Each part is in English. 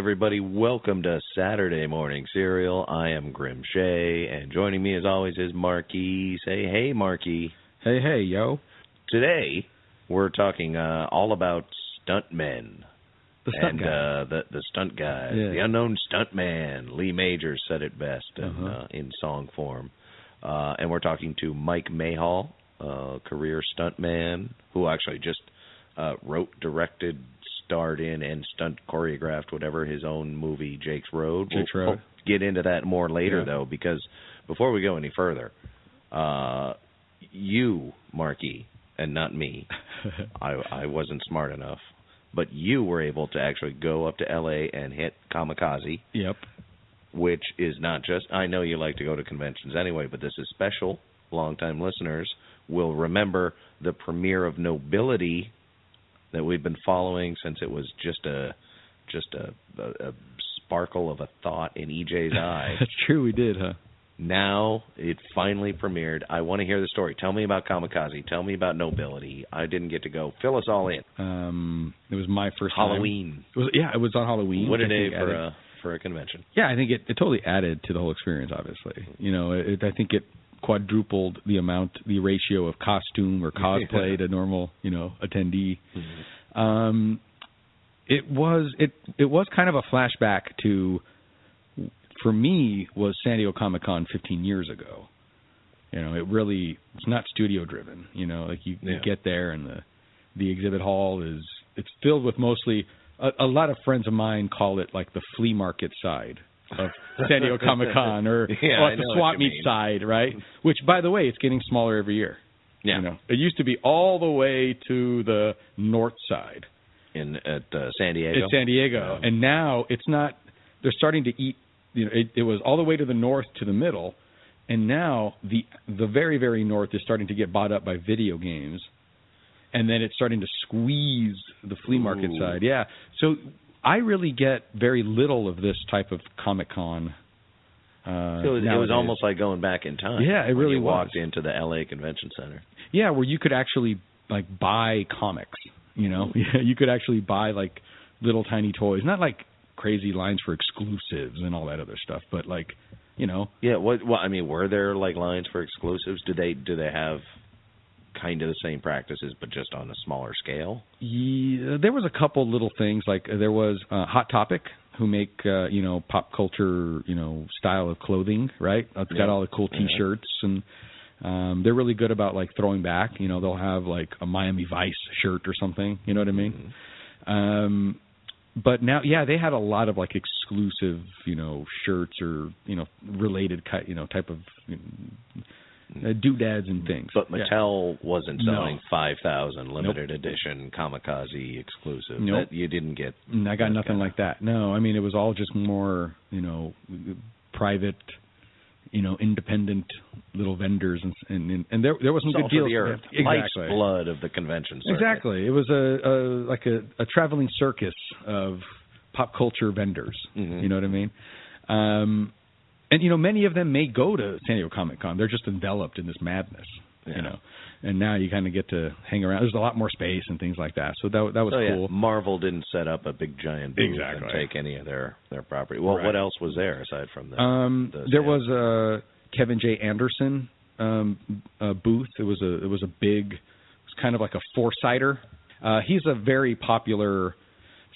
Everybody. Welcome to Saturday Morning Cereal. I am Grim Shay, and joining me as always is Marquis. Say hey, Marquis. Hey, hey, yo. Today, we're talking uh, all about stuntmen. The stunt and guy. Uh, the the stunt guy, Yeah. the unknown stuntman. Lee Major said it best in, Uh-huh. uh, in song form. Uh, and we're talking to Mike Mayhall, career stuntman, who actually just uh, wrote, directed, starred in, and stunt choreographed whatever his own movie, Jake's Road. Jake's we'll, Road. we'll get into that more later, Yeah. though, because before we go any further, uh, you, Marky, and not me, I, I wasn't smart enough, but you were able to actually go up to L.A. and hit Comikaze, yep. which is not just. I know you like to go to conventions anyway, but this is special. Longtime listeners will remember the premiere of Nobility that we've been following since it was just a just a, a, a sparkle of a thought in EJ's eye. That's true, we did, huh? now it finally premiered. I want to hear the story. Tell me about Comikaze. Tell me about Nobility. I didn't get to go. Fill us all in. Um, it was my first time. Halloween. It was, yeah, it was on Halloween. What a day for a for a convention. Yeah, I think it, it totally added to the whole experience. Obviously, you know, it, I think it quadrupled the amount, the ratio of costume or cosplay to normal, you know, attendee. Um, it was it it was kind of a flashback to, for me, was San Diego Comic Con 15 years ago. You know, it really it's not studio driven. You know, like you, you get there and the the exhibit hall is it's filled with mostly a, a lot of friends of mine call it like the flea market side of San Diego Comic Con or, Yeah, or the swap meet mean. side, right? Which, by the way, it's getting smaller every year. Yeah. You know, it used to be all the way to the north side in at uh, San Diego. in San Diego, Yeah. and now it's not. They're starting to eat. You know, it, it was all the way to the north to the middle, and now the the very very north is starting to get bought up by video games, and then it's starting to squeeze the flea market Ooh. side. Yeah, so I really get very little of this type of Comic Con. Uh, So it was, it was almost like going back in time. Yeah, it really you was. walked into the L.A. Convention Center. Yeah, where you could actually like buy comics. You know, yeah, you could actually buy like little tiny toys, not like crazy lines for exclusives and all that other stuff, but like, you know, Yeah. What? What? I mean, were there like lines for exclusives? Do they? Do they have kind of the same practices, but just on a smaller scale? yeah, there was a couple little things like uh, there was uh, Hot Topic who make uh, you know pop culture you know style of clothing, right? It's Yeah. got all the cool T-shirts and. Um, they're really good about like throwing back. You know, they'll have like a Miami Vice shirt or something. You know what I mean? Um, but now, yeah, they had a lot of like exclusive, you know, shirts or you know related, you know, type of you know, uh, doodads and things. But Yeah. Mattel wasn't No. selling five thousand limited edition Comikaze exclusive. Nope. That you didn't get. I got nothing kinda- like that. No, I mean it was all just more, you know, private, you know, independent little vendors and and, and there there was some Salt good of deals. the earth, Exactly. life's blood of the convention. circuit. Exactly. It was a, a like a, a traveling circus of pop culture vendors. Mhm. You know what I mean? Um, and you know, many of them may go to San Diego Comic Con. They're just enveloped in this madness. Yeah. You know, and now you kind of get to hang around. There's a lot more space and things like that. So that that was So, yeah, cool. Marvel didn't set up a big giant booth Exactly. and take any of their their property. Well, Right. what else was there aside from that? Um, the there was uh, Kevin J. Anderson um, uh, booth. It was a it was a big, it was kind of like a four-sider. Uh, he's a very popular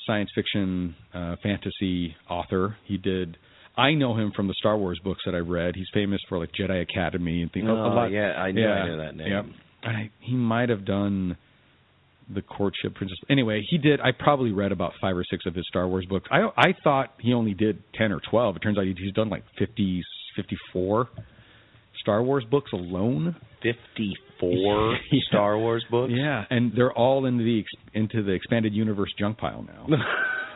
science fiction uh, fantasy author. He did. I know him from the Star Wars books that I've read. He's famous for like Jedi Academy and things. a, a Oh, lot. yeah, I knew, yeah, I knew that name. Yep. I, he might have done the courtship princess. Anyway, he did. I probably read about five or six of his Star Wars books. I I thought he only did ten or twelve. It turns out he's done like 50, 54 Star Wars books alone. 54 Yeah. Star Wars books. Yeah, and they're all into the ex- into the expanded universe junk pile now.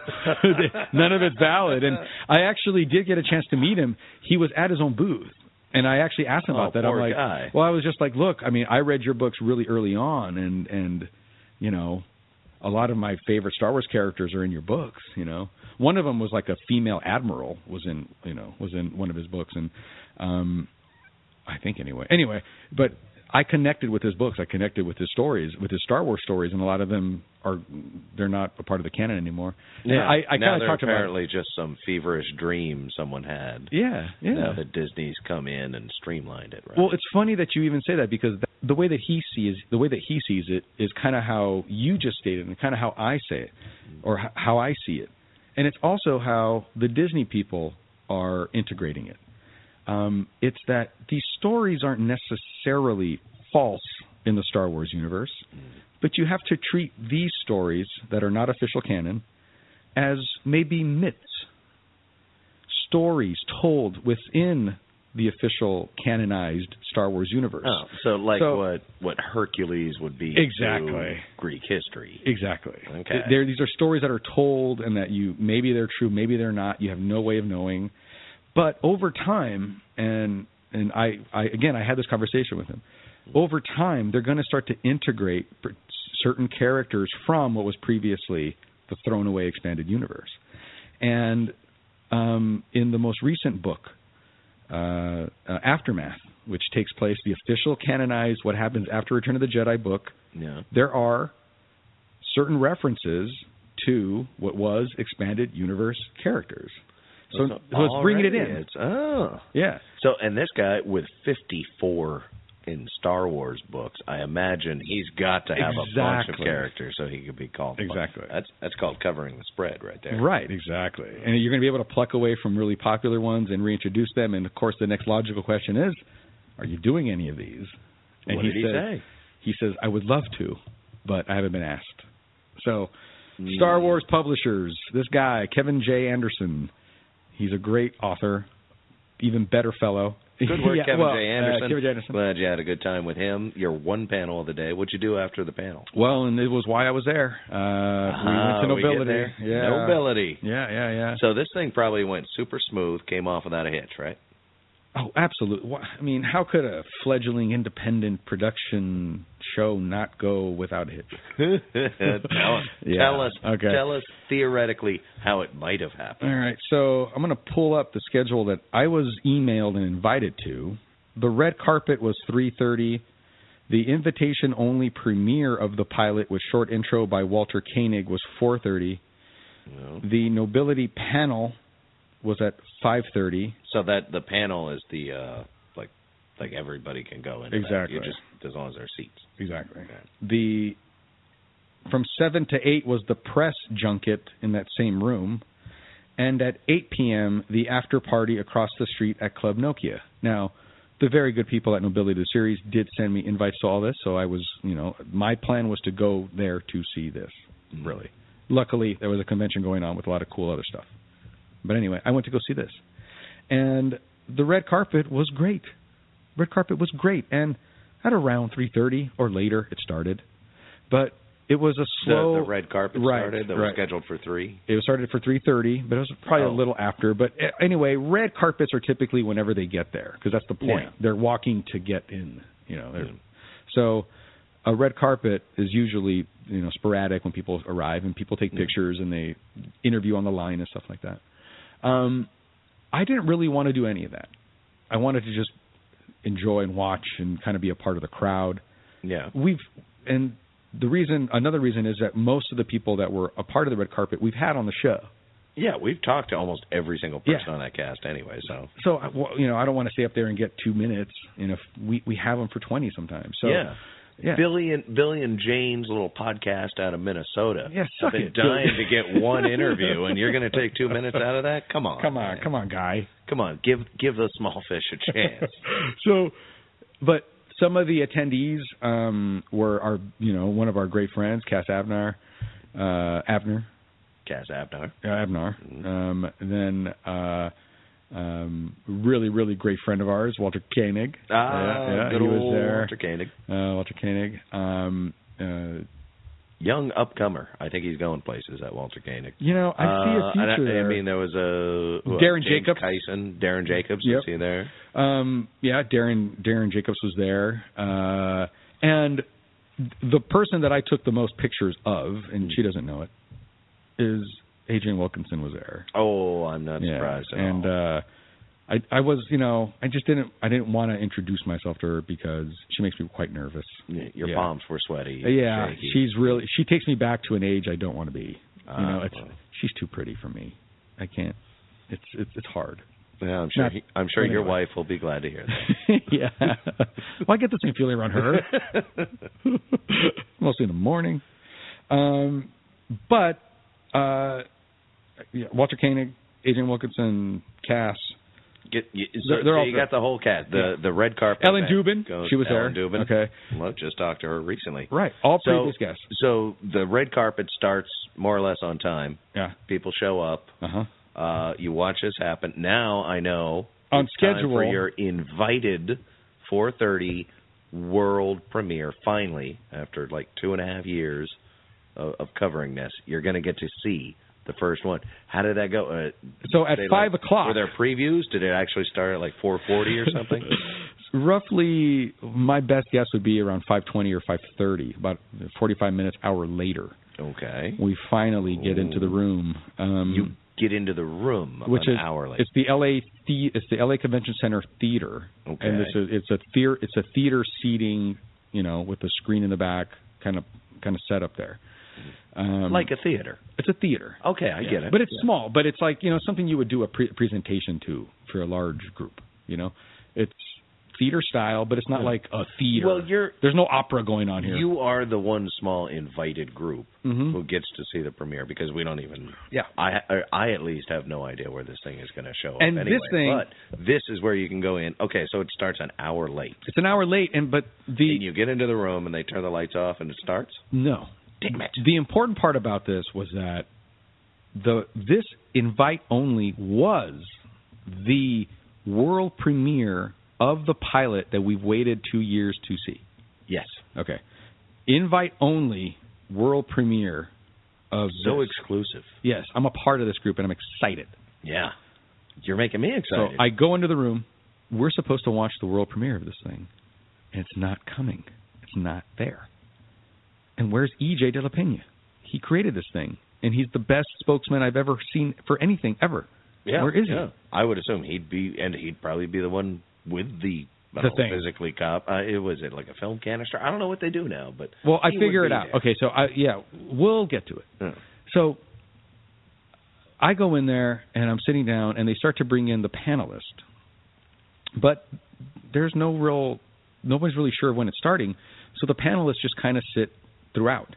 None of it's valid. And I actually did get a chance to meet him. He was at his own booth. And I actually asked him Oh, about that. poor I'm like, guy. well, I was just like, look, I mean, I read your books really early on, and and you know, a lot of my favorite Star Wars characters are in your books. You know, one of them was like a female admiral was in you know was in one of his books, and um, I think anyway. Anyway, but I connected with his books. I connected with his stories, with his Star Wars stories, and a lot of them are they're not a part of the canon anymore. Yeah. I, I now kind of they're talked about. apparently just some feverish dream someone had. Yeah, yeah. Now that Disney's come in and streamlined it, right? Well, it's funny that you even say that because th- the way that he sees the way that he sees it is kind of how you just stated and kind of how I say it or h- how I see it. And it's also how the Disney people are integrating it. Um, it's that these stories aren't necessarily false in the Star Wars universe, but you have to treat these stories that are not official canon as maybe myths, stories told within the official canonized Star Wars universe. oh, so like So- what what Hercules would be Exactly. Greek history. Exactly. Okay. There, these are stories that are told, and that you maybe they're true, maybe they're not. You have no way of knowing. But over time, and and I, I again, I had this conversation with him. Over time, they're going to start to integrate certain characters from what was previously the thrown away expanded universe. And um, in the most recent book, uh, uh, Aftermath, which takes place, the official canonized what happens after Return of the Jedi book, Yeah. there are certain references to what was expanded universe characters. So, so it's bringing it in. It's, oh. Yeah. So and this guy with 54 in Star Wars books, I imagine he's got to have a bunch of characters so he could be called. Exactly. That's that's called covering the spread right there. Right, exactly. And you're going to be able to pluck away from really popular ones and reintroduce them. And of course, the next logical question is, are you doing any of these? And what did he says, say? He says, I would love to, but I haven't been asked. So, Hmm. Star Wars publishers, this guy, Kevin J. Anderson, he's a great author, even better fellow. Good work, Yeah, Kevin well, J. uh, Anderson. Kevin J. Anderson. Glad you had a good time with him. Your one panel of the day. What'd you do after the panel? Well, and it was why I was there. Uh, we went to we Nobility. there. Yeah. Nobility. Yeah, yeah, yeah. So this thing probably went super smooth, came off without a hitch, right? Oh, absolutely. I mean, how could a fledgling independent production show not go without a hitch? tell, us, Yeah, tell us, okay. tell us theoretically how it might have happened. All right, so I'm going to pull up the schedule that I was emailed and invited to. The red carpet was 3:30. The invitation only premiere of the pilot with short intro by Walter Koenig was 4:30. You know? The nobility panel was at 5:30. So that the panel is the uh like like everybody can go in. Exactly. You just as long as there are seats. Exactly. The from seven to eight was the press junket in that same room, and at eight p.m. the after party across the street at Club Nokia. Now, the very good people at Nobility the Series did send me invites to all this, so I was, you know, my plan was to go there to see this. Really, luckily there was a convention going on with a lot of cool other stuff. But anyway, I went to go see this, and the red carpet was great. Red carpet was great, and at around 3:30 or later it started, but it was a slow. the, the red carpet right, started that was scheduled for three. It was started for 3:30, but it was probably Oh. a little after. But anyway, red carpets are typically whenever they get there because that's the point. Yeah. They're walking to get in. You know, Yeah. Hmm. so a red carpet is usually you know sporadic when people arrive and people take Yeah. pictures and they interview on the line and stuff like that. Um, I didn't really want to do any of that. I wanted to just enjoy and watch and kind of be a part of the crowd Yeah. we've and the reason another reason is that most of the people that were a part of the red carpet we've had on the show Yeah, we've talked to almost every single Yeah. person on that cast anyway. So So I- well, you know, I don't want to stay up there and get two minutes. You know, if we we have them for twenty sometimes. So yeah. Yeah. Billy and Billy and Jane's little podcast out of Minnesota. Yeah, I've been it, dying to get one interview, and you're going to take two minutes out of that? Come on, come on, man. come on, guy. come on. Give give the small fish a chance. so, but some of the attendees um, were our, you know, one of our great friends, Cass Abner, uh, Abner, Cass Abner. uh, Abner. Um, then uh, um, really, really great friend of ours, Walter Koenig. Ah, yeah, yeah, good he old was there. Walter Koenig. Uh, Walter Koenig. Um, uh, Young upcomer. I think he's going places at Walter Koenig. you know, I see Uh, a and I, future I mean, there was a else? Darren James Jacobs. Kyson, Darren Jacobs. Yep. Was he there? Um, yeah, Darren Darren Jacobs was there, uh, and the person that I took the most pictures of, and she doesn't know it, is Adrienne Wilkinson was there. Oh, I'm not yeah, surprised at and all. uh, I I was you know I just didn't I didn't want to introduce myself to her because she makes me quite nervous. Your yeah. palms were sweaty. Yeah, shaky. she's really she takes me back to an age I don't want to be. You know, Ah, it's well. she's too pretty for me. I can't. It's it's it's hard. Yeah, I'm sure. Not- he, I'm sure your wife will be glad to hear that. yeah. well, I get the same feeling around her. Mostly in the morning. Um, but uh, yeah, Walter Koenig, Adrienne Wilkinson, Cass, Get, you, so, They're- they're so you got the whole cat. The the red carpet. Ellen Dubin, goes- she was Ellen there. Dubin. Okay. Well, just talked to her recently. right? All So- previous guests. So the red carpet starts more or less on time. Yeah. People show up. Uh huh. Uh, you watch this happen. Now I know On schedule. for your invited 4:30 world premiere. Finally, after like two and a half years of, of covering this, you're going to get to see the first one. How did that go? Uh, So at five like, o'clock, Were there previews? Did it actually start at like 4:40 or something? roughly, my best guess would be around five twenty or five thirty, about forty-five minutes, hour later. okay. We finally get into the room. Um, You get into the room which an is it's the LA the, it's the LA Convention Center theater, Okay. and it's a it's a theater it's a theater seating, you know, with a screen in the back, kind of kind of set up there. Um, like a theater. it's a theater. Okay, I get it. But it's Yeah. small. But it's like you know something you would do a pre- presentation to for a large group. You know, it's theater style, but it's not like a theater. Well, you're there's no opera going on here. you are the one small invited group Mhm. who gets to see the premiere because we don't even Yeah. I I I at least have no idea where this thing is going to show up And anyway. this thing- but this is where you can go in. Okay, so it starts an hour late. it's an hour late, and but the and you get into the room and they turn the lights off and it starts. No. Damn it. The important part about this was that the this invite only was the world premiere of the pilot that we've waited 2 years to see. Yes. Okay. Invite only world premiere of So this. exclusive. Yes, I'm a part of this group and I'm excited. Yeah. You're making me excited. So. I go into the room. We're supposed to watch the world premiere of this thing, and it's not coming. It's not there. And where's EJ De La Pena? He created this thing, and he's the best spokesman I've ever seen for anything ever. yeah. Where is yeah. he? I would assume he'd be and he'd probably be the one with the The know, thing. physically cop. Uh, it was it like a film canister. I don't know what they do now, but Well, I figure it out. there. Okay, so I yeah, we'll get to it. Yeah. So I go in there and I'm sitting down, and they start to bring in the panelist, but there's no real, nobody's really sure when it's starting. So the panelists just kind of sit throughout.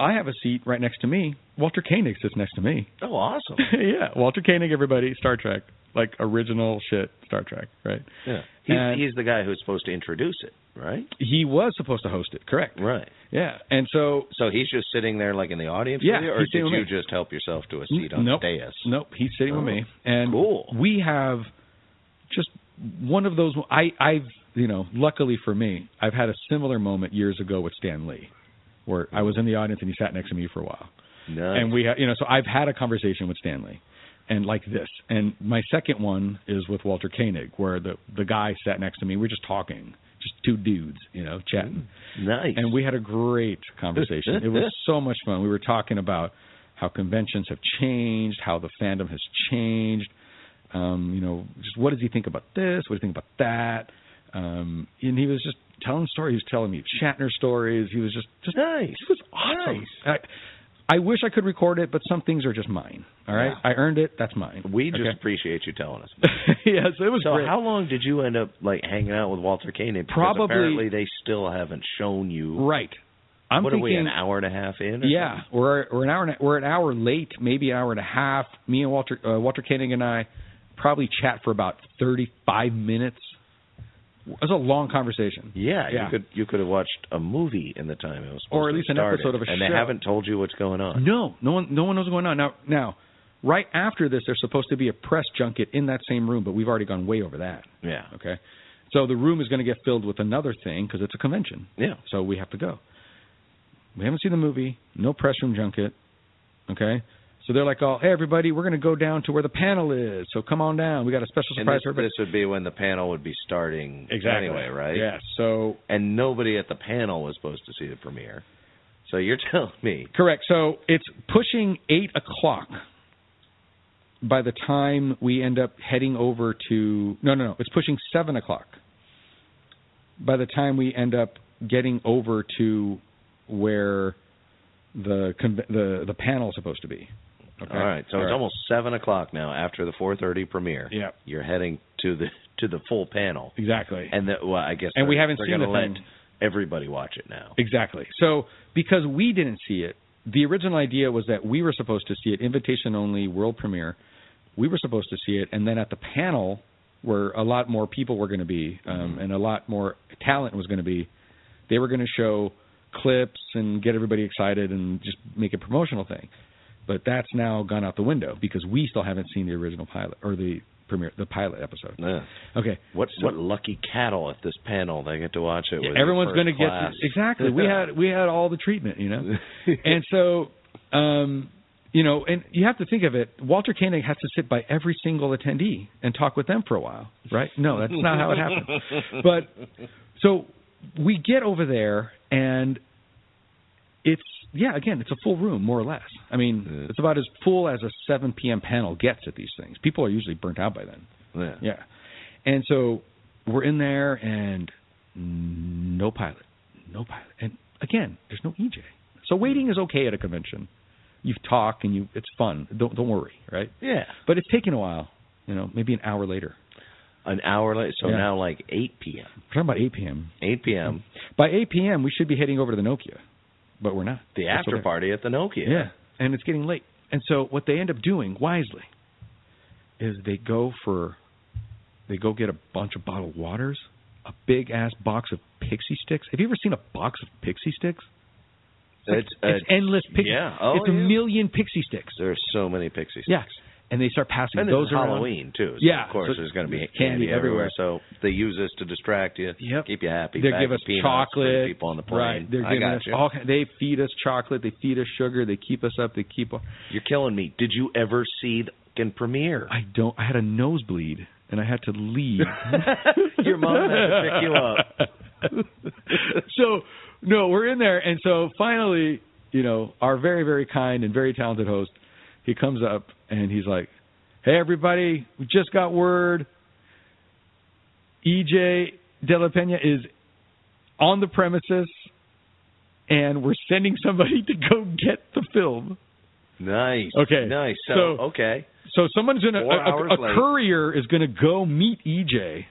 I have a seat right next to me. Walter Koenig sits next to me. Oh, awesome. yeah, Walter Koenig, everybody, Star Trek, like original shit, Star Trek, right? Yeah. He's, And- he's the guy who's supposed to introduce it, right? He was supposed to host it, correct? Right. Yeah, and so So he's just sitting there like in the audience Yeah, you, or did you just help yourself to a seat on nope. the dais? Nope, he's sitting with Oh, me, and cool. we have just one of those. I, I've, you know, luckily for me, I've had a similar moment years ago with Stan Lee, where I was in the audience and he sat next to me for a while, Nice. and we, ha- you know, so I've had a conversation with Stan Lee, and like this, and my second one is with Walter Koenig, where the the guy sat next to me. We're just talking, just two dudes, you know, chatting. nice. And we had a great conversation. it was so much fun. We were talking about how conventions have changed, how the fandom has changed. Um, you know, just what does he think about this? What does he think about that? Um, and he was just telling stories. He was telling me Shatner stories. He was just just nice. it was awesome. I, I wish I could record it, but some things are just mine. All right, Yeah. I earned it. That's mine. We just Okay? appreciate you telling us. yes, it was So great. how long did you end up like hanging out with Walter Koenig? Because Probably- apparently they still haven't shown you. right. I'm what thinking. are we an hour and a half in? Or Yeah, we're we're an hour and a, we're an hour late, maybe an hour and a half. Me and Walter uh, Walter Koenig and I probably chat for about 35 minutes. It was a long conversation. Yeah, Yeah. you could you could have watched a movie in the time it was supposed Or at least an started, episode of a and show. they haven't told you what's going on. No, no one no one knows what's going on now. Now, right after this, there's supposed to be a press junket in that same room, but we've already gone way over that. Yeah, Okay, so the room is going to get filled with another thing because it's a convention. yeah. So we have to go. We haven't seen the movie. No press room junket. Okay. So they're like, "Oh, hey everybody, we're going to go down to where the panel is. So come on down. We got a special surprise this, for everybody." this would be when the panel would be starting anyway, right? Yeah. So And nobody at the panel was supposed to see the premiere. So you're telling me correct. So it's pushing eight o'clock. By the time we end up heading over to no, no, no, it's pushing seven o'clock. By the time we end up getting over to where the the the panel is supposed to be. Okay. All right, so All it's right. almost seven o'clock now after the four thirty premiere. Yeah. you're heading to the to the full panel, exactly. and the, well, I guess And we haven't seen gonna the let thing. everybody watch it now. Exactly. So because we didn't see it, the original idea was that we were supposed to see it, invitation only, world premiere. We were supposed to see it, and then at the panel, where a lot more people were going to be, um, and a lot more talent was going to be, they were going to show clips and get everybody excited and just make a promotional thing. But that's now gone out the window because we still haven't seen the original pilot or the premiere, the pilot episode. Yeah. Okay, What So- what lucky cattle at this panel they get to watch it with? everyone's going going to get to, exactly. We had we had all the treatment, you know, and so um, you know, and you have to think of it. Walter Koenig has to sit by every single attendee and talk with them for a while, right? No, that's not how it happens. But so we get over there and it's yeah, again, it's a full room more or less. I mean, Yeah. it's about as full as a 7 p.m. panel gets at these things. People are usually burnt out by then. yeah. Yeah. And so we're in there and no pilot. No pilot. And again, there's no EJ. So waiting is okay at a convention. You talk and you it's fun. Don't don't worry, right? Yeah. But it's taking a while, you know, maybe an hour later. An hour late, so Yeah. now like eight p.m. We're talking about 8 p.m. Eight p.m. By 8 p.m., we should be heading over to the Nokia, but we're not. The We're after party at the Nokia. Yeah, and it's getting late. And so what they end up doing wisely is they go for they go get a bunch of bottled waters, a big ass box of Pixy Stix. Have you ever seen a box of Pixy Stix? like- It's, it's uh, endless pixie. yeah. Oh, it's a yeah. million Pixy Stix. There are so many Pixy Stix. Yeah, and they start passing And those around. Halloween too. So Yeah, of course so there's going to be candy candy, everywhere. everywhere. So they use this to distract you, Yep. keep you happy. They give us peanuts chocolate. people on the plane. Right. They're giving us you. all. They feed us chocolate. They feed us sugar. They keep us up. They keep. You're killing me. Did you ever see the fucking premiere? I don't. I had a nosebleed and I had to leave. Your mom had to pick you up. so no, we're in there, and so finally, you know, our very very kind and very talented host, he comes up and he's like, "Hey everybody, we just got word. EJ De La Pena is on the premises, and we're sending somebody to go get the film." Nice. Okay, Nice. So, so- okay. So someone's gonna Four a, a, a courier is gonna go meet EJ,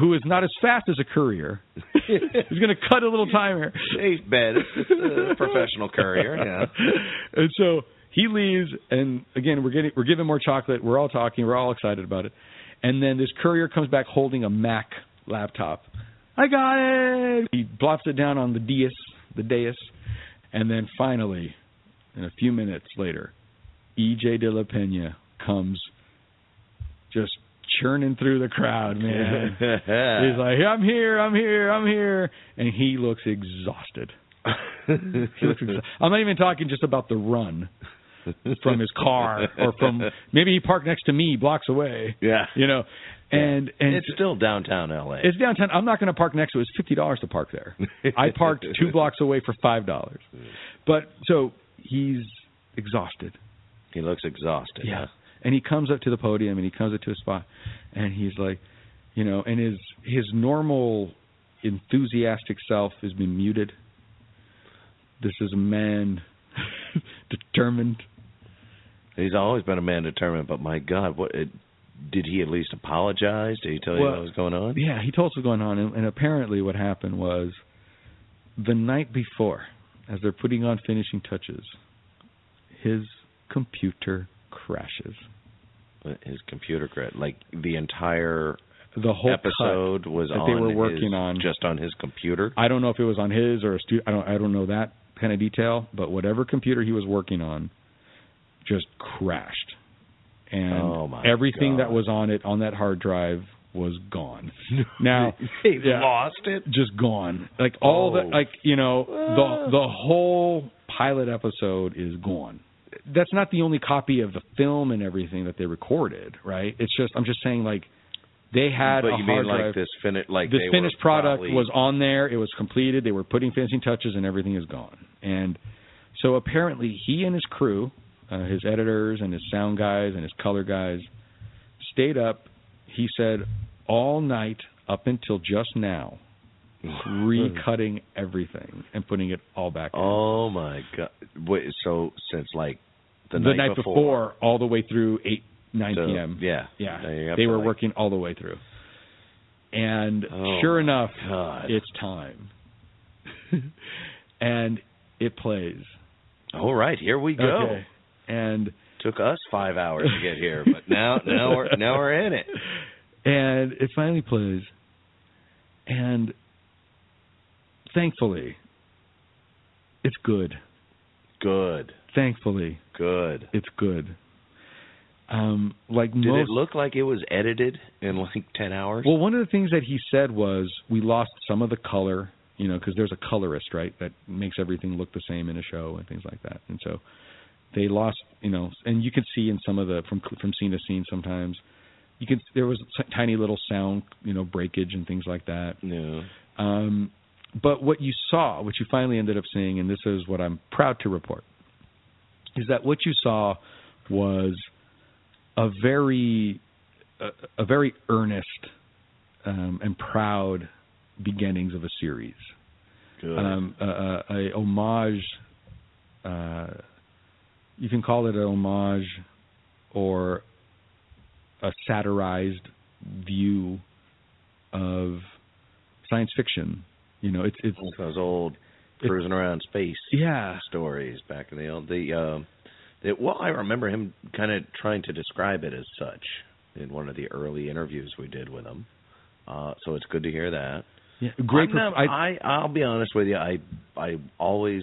who is not as fast as a courier. He's gonna cut a little time here. Bet. It's, it's a professional courier. Yeah. and so he leaves, and again we're getting we're giving more chocolate. We're all talking. We're all excited about it. And then this courier comes back holding a Mac laptop. I got it. He plops it down on the dais, the dais, and then finally, in a few minutes later, EJ De La Pena comes, just churning through the crowd, man. He's like, I'm here, I'm here, I'm here, and he looks exhausted. He looks exa- I'm not even talking just about the run from his car or from maybe he parked next to me blocks away. yeah. You know, and and It's still downtown LA. it's downtown. I'm not going to park next to it. It's fifty dollars to park there. I parked two blocks away for five dollars. But so he's exhausted. he looks exhausted. Yeah. And he comes up to the podium and he comes up to a spot and he's like, you know, and his his normal enthusiastic self has been muted. This is a man determined. He's always been a man determined, but my God, what it, did he at least apologize? Did he tell you what was going on? Yeah, he told us what's going on, and, and apparently what happened was the night before, as they're putting on finishing touches, his computer crashes. His computer credit, like the entire The whole episode was that on they were working his- on. just on his computer. I don't know if it was on his or a stu- I don't I don't know that kind of detail, but whatever computer he was working on just crashed. And Oh, everything God. that was on it on that hard drive was gone. Now they yeah. lost it. just gone. Like all the Oh. like you know the ah. the whole pilot episode is gone. That's not the only copy of the film and everything that they recorded, right? It's just I'm just saying like they had but a you hard mean drive. like this fin- like this finished product probably- was on there. It was completed. They were putting finishing touches, and everything is gone. And so apparently, he and his crew, uh, his editors and his sound guys and his color guys, stayed up. He said all night up until just now, recutting everything and putting it all back. in. Oh my God! Wait, so since like the, the night before, all the way through eight nine so, p.m. Yeah, Yeah, Now you're up they were like- working all the way through. And Oh, sure enough, God. it's time. and it plays. All right, here we go. Okay. And Took us five hours to get here, but now now we're now we're in it. and it finally plays. And thankfully, it's good. Good, Thankfully, good. it's good. Um, like Did most it look like it was edited in like ten hours? Well, one of the things that he said was we lost some of the color, you know, because there's a colorist, right, that makes everything look the same in a show and things like that. And so they lost, you know, and you could see in some of the from from scene to scene sometimes you could there was tiny little sound, you know, breakage and things like that. no. Um, but what you saw, what you finally ended up seeing, and this is what I'm proud to report, is that what you saw was a very, a, a very earnest um, and proud beginnings of a series. Good. Um, a, a, a homage. Uh, you can call it a homage or a satirized view of science fiction. You know, it's it's those old cruising around space yeah, stories back in the old the um well I remember him kind of trying to describe it as such in one of the early interviews we did with him. Uh so it's good to hear that. yeah great. Not- I, I I'll be honest with you. I I always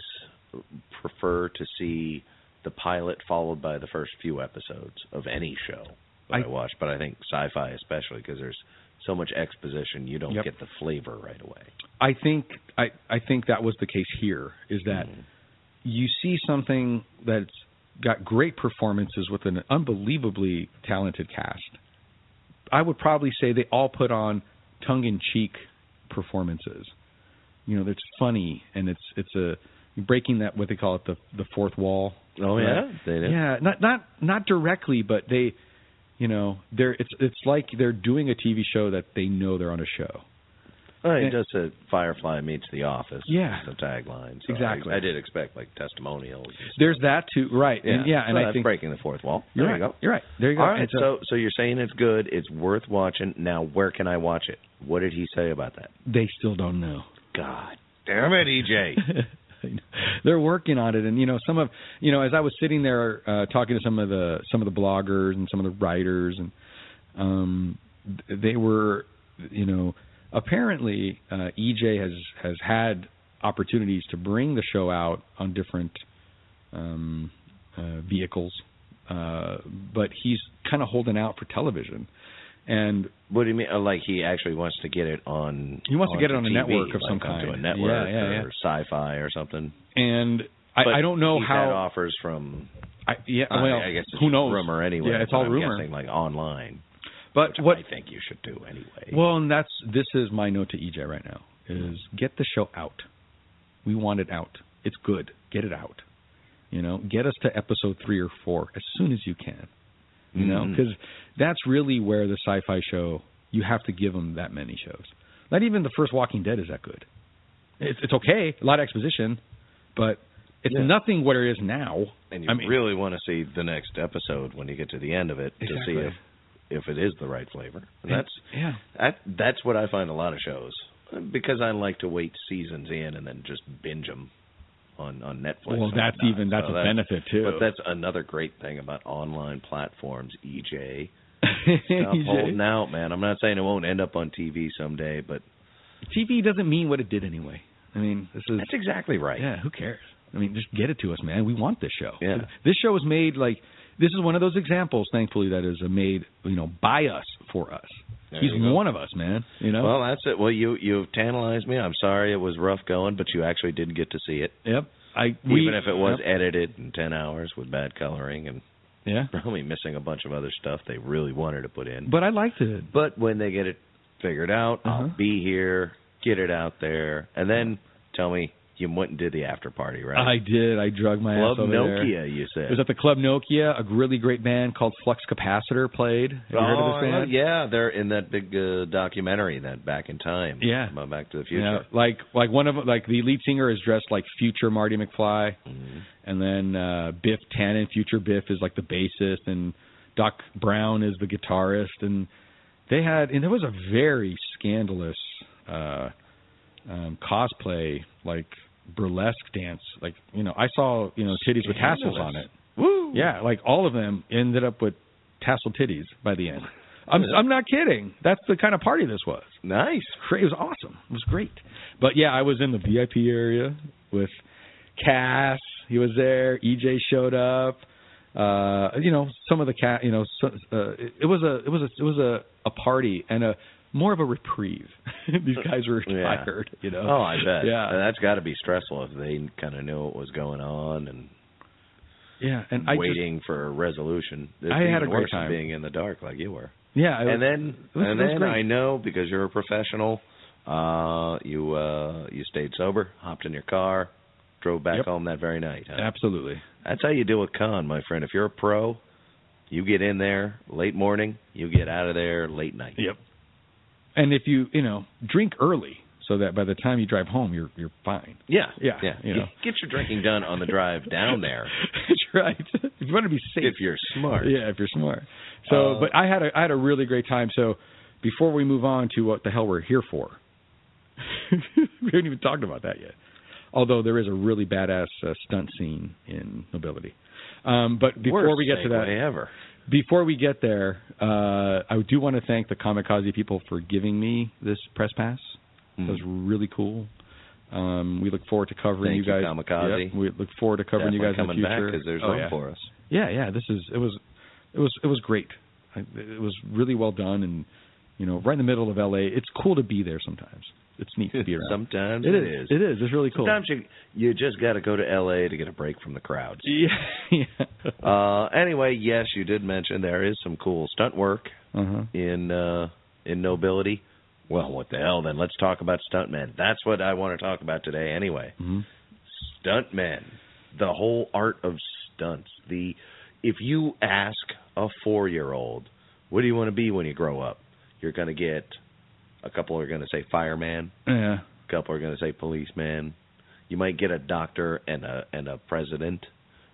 prefer to see the pilot followed by the first few episodes of any show that I, I- watch, but I think sci-fi especially because there's so much exposition, you don't Yep. get the flavor right away. I think I I think that was the case here. Is that Mhm. you see something that's got great performances with an unbelievably talented cast. I would probably say they all put on tongue-in-cheek performances. You know, it's funny and it's it's a breaking that what they call it the the fourth wall. Oh Right. yeah, they did. Yeah, not not not directly, but they, you know, they're it's it's like they're doing a TV show that they know they're on a show. Well, he And- does a Firefly meets The Office. Yeah. the tagline. So Exactly. I, I did expect like testimonials. There's that too, right? yeah, and, yeah, and so I that's think breaking the fourth wall. you're there right. you go. You're right. There you go. All right, And so so you're saying it's good, it's worth watching. Now, where can I watch it? What did he say about that? they still don't know. God damn it, EJ. They're working on it, and you know, some of you know, as I was sitting there uh, talking to some of the some of the bloggers and some of the writers, and um, they were, you know, apparently uh, EJ has has had opportunities to bring the show out on different um, uh, vehicles, uh, but he's kind of holding out for television, and what do you mean? Uh, like he actually wants to get it on? He wants to get it on a TV, network of like some kind. a network Yeah, yeah, or sci-fi or something. and I, I don't know how. offers from. I, yeah, I- well, I guess it's who knows? rumor anyway. Yeah, it's all I'm rumor. Guessing like online, But what? I think you should do anyway. Well, and that's this is my note to EJ right now is get the show out. We want it out. It's good. Get it out. You know, get us to episode three or four as soon as you can. You know, mm-hmm. because that's really where the sci-fi show you have to give them that many shows. Not even the first Walking Dead is that good. It's it's okay, a lot of exposition, but It's Yeah. nothing what it is now. And you I mean- really want to see the next episode when you get to the end of it to see if if it is the right flavor. And that's yeah. that, that's what I find a lot of shows because I like to wait seasons in and then just binge them on on Netflix. Well, that's whatnot. even that's So a benefit too. But that's another great thing about online platforms, EJ. Stop EJ. holding out, man. I'm not saying it won't end up on TV someday, but TV doesn't mean what it did anyway. I mean, this is that's exactly right. yeah. Who cares? I mean, just get it to us, man. We want this show. Yeah. This show is made like this is one of those examples, thankfully, that is made you know by us for us. There He's one of us, man. You know. Well, that's it. Well, you you've tantalized me. I'm sorry it was rough going, but you actually did get to see it, yep. I we, even if it was yep. edited in ten hours with bad coloring and yeah. probably missing a bunch of other stuff they really wanted to put in. But I liked it. But when they get it figured out, Uh-huh. I'll be here, get it out there, and then tell me you went and did the after party, right? I did. I drug my Club ass over there. Nokia, you said. It was at the Club Nokia. A really great band called Flux Capacitor played. Have you heard oh, of this band? yeah, they're in that big uh, documentary, that Back in Time. Yeah. about Back to the Future. Yeah, like like one of like the lead singer is dressed like future Marty McFly, Mhm. and then uh Biff Tannen, future Biff, is like the bassist, and Doc Brown is the guitarist, and they had and there was a very scandalous uh um cosplay like burlesque dance like you know I saw you know titties with tassels on it. Woo! Yeah, like all of them ended up with tassel titties by the end. I'm I'm not kidding. That's the kind of party this was. Nice. It was awesome. It was great. But yeah, I was in the VIP area with Cass. He was there. EJ showed up. Uh, you know, some of the cat. You know, so, uh, it, it was a it was a it was a a party and a more of a reprieve. These guys were Yeah. tired. You know. Oh, I bet. Yeah. that's got to be stressful if they kind of knew what was going on and Yeah, and I just waiting for a resolution. It's I had a great time. being in the dark like you were. yeah. I and then was- and then great. I know because you're a professional, uh you uh you stayed sober, hopped in your car, drove back Yep. home that very night. Huh? absolutely. That's how you do a con, my friend. If you're a pro, you get in there late morning, you get out of there late night. Yep. And if you you know drink early so that by the time you drive home you're you're fine. Yeah. Yeah, Yeah. you know. Get your drinking done on the drive down there That's right. If you want to be safe. if you're smart. Yeah, if you're smart. So, Uh, but I had a I had a really great time. So, before we move on to what the hell we're here for, we haven't even talked about that yet. Although there is a really badass uh, stunt scene in Nobility. Um, but before Worst we get to that, ever. Before we get there, uh, I do want to thank the Comikaze people for giving me this press pass. That was really cool. Um, we look forward to covering Thank you you, guys. Comikaze. Yep, we look forward to covering you Definitely guys in coming the back future. because there's Oh, yeah. for us. Yeah, yeah. This is it was it was it was great. I, it was really well done, and you know, right in the middle of LA. It's cool to be there sometimes. It's neat to be around. Sometimes it it is. It is. It's really cool. Sometimes you you just got to go to L.A. to get a break from the crowds. Yeah. yeah. Uh, anyway, yes, you did mention there is some cool stunt work uh-huh. in uh, in Nobility. Well, what the hell? Then let's talk about stuntmen. That's what I want to talk about today. Anyway, hmm stuntmen, the whole art of stunts. The if you ask a four-year-old, what do you want to be when you grow up? You're going to get a couple are going to say fireman, Yeah. a couple are going to say policeman. You might get a doctor and a and a president,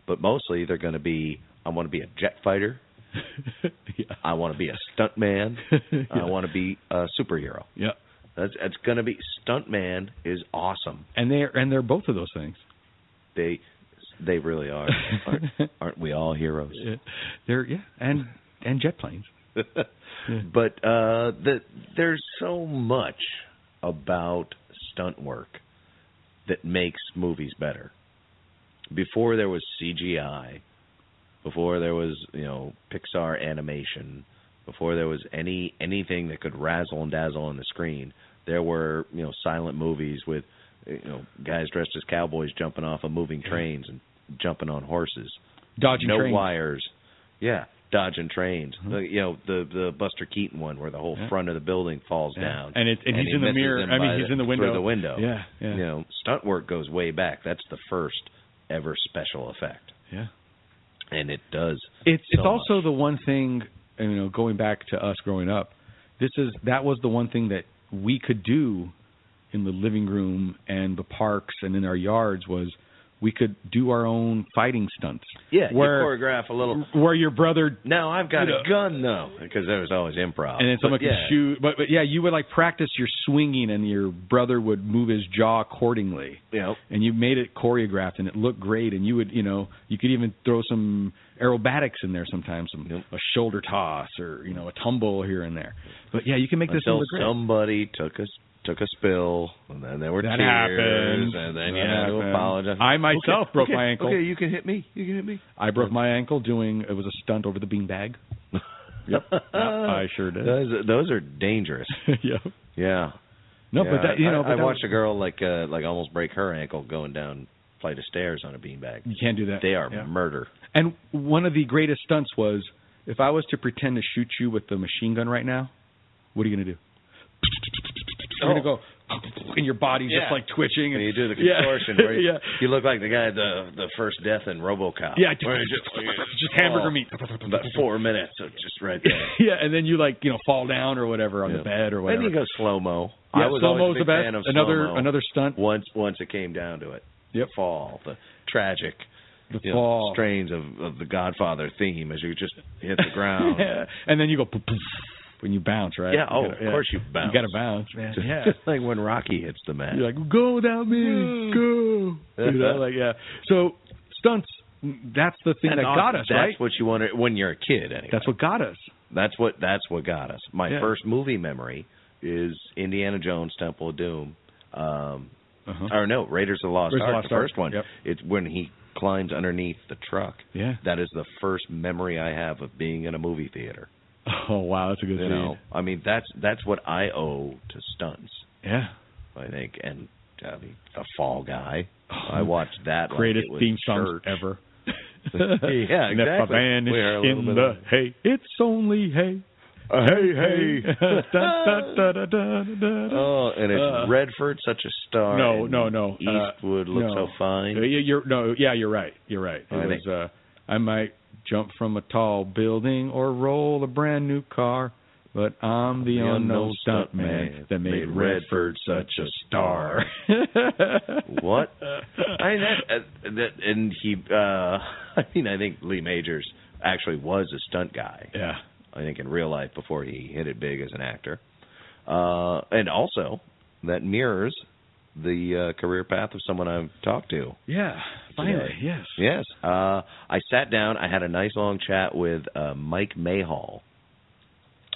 but mostly they're going to be I want to be a jet fighter. yeah. I want to be a stuntman. I want to be a superhero. Yeah. That's it's going to be stuntman is awesome. And they're and they're both of those things. They they really are. aren't, aren't we all heroes? Yeah. They're yeah, and and jet planes. but uh the there's so much about stunt work that makes movies better. Before there was CGI, before there was, you know, Pixar animation, before there was any anything that could razzle and dazzle on the screen, there were, you know, silent movies with you know, guys dressed as cowboys jumping off of moving trains and jumping on horses Dodging no trains. wires. Yeah, dodging trains. Mhm. The- you know the the Buster Keaton one where the whole Yeah. front of the building falls Yeah. down, And it and, and he's he in the mirror. I mean, he's the- in the window. through the window. Yeah. Yeah. You know, stunt work goes way back. That's the first ever special effect, Yeah. and it does. It's it's also much. the one thing, you know, going back to us growing up. This is that was the one thing that we could do in the living room and the parks and in our yards was we could do our own fighting stunts. Yeah, Where- choreograph a little. Where your brother Now I've got You a gun though, because there was always improv. and then someone But could yeah, shoot. But, but yeah, you would like practice your swinging, and your brother would move his jaw accordingly. Know, and you made it choreographed and it looked great and you would you know you could even throw some aerobatics in there sometimes some Yep. a shoulder toss or you know a tumble here and there but yeah you can make this look great somebody took a took a spill, and then there were that tears, happened and then That you had to apologize. I myself Okay, broke okay, my ankle Okay, you can hit me. You can hit me. I broke my ankle doing it was a stunt over the beanbag yep I sure did Those, those are dangerous. yep Yeah. no Yeah, but that you know I, but I watched was- a girl like uh like almost break her ankle going down a flight of stairs on a beanbag. you can't do that They are Yeah. murder. And one of the greatest stunts was if I was to pretend to shoot you with the machine gun right now, what are you going to do? You're going to oh. go, and your body's Yeah. just like twitching. And And you do the Yeah. contortion where you, yeah. you look like the guy the the first death in RoboCop. Yeah, Where you just, just hamburger oh, meat. About four minutes, so just right there. yeah, and then you like you know fall down or whatever on Yeah. the bed or whatever. And you go slow mo. yeah, I was slow always mo's a the big best. fan of another slow-mo. another stunt. once once it came down to it. Yep. Fall, the tragic The you know, fall. strains of, of the Godfather theme as you just hit the ground. Yeah. And then you go poof, poof, when you bounce, right? Yeah, You oh, gotta- of course you bounce. You got to bounce, man. Just, Yeah. just like when Rocky hits the mat. You're like, go without me, Hmm. go. You know, like yeah. So stunts, that's the thing And that got us, that's right? what you want to, when you're a kid. Anyway, That's what got us. that's what that's what got us. My Yeah. first movie memory is Indiana Jones Temple of Doom. Um, Uh-huh. or no, Raiders of the Lost the Ark, the Ark, first one. yep. It's when he climbs underneath the truck. Yeah. That is the first memory I have of being in a movie theater. Oh wow, that's a good You scene. know, I mean that's that's what I owe to stunts. Yeah. I think, and I mean, the Fall Guy. I watched that. like Greatest was theme church. ever. Yeah, And exactly. are in the of- hay, it's only hay. hey, hey. dun, dun, dun. Oh, and it's Uh, Redford, such a star. No, and no, no. Uh, Eastwood looks no. so fine. Uh, yeah, you're no, yeah, you're right. You're right. It I was. think- Uh, I might jump from a tall building or roll a brand new car, but I'm the, The unknown unknown stuntman that made made Redford such a star. What? I mean, that, uh, that, and he. uh I mean, I think Lee Majors actually was a stunt guy. Yeah. I think in real life before he hit it big as an actor, uh, and also that mirrors the uh, career path of someone I've talked to. Yeah. Finally, Today. yes. Yes. Uh, I sat down. I had a nice long chat with uh, Mike Mayhall,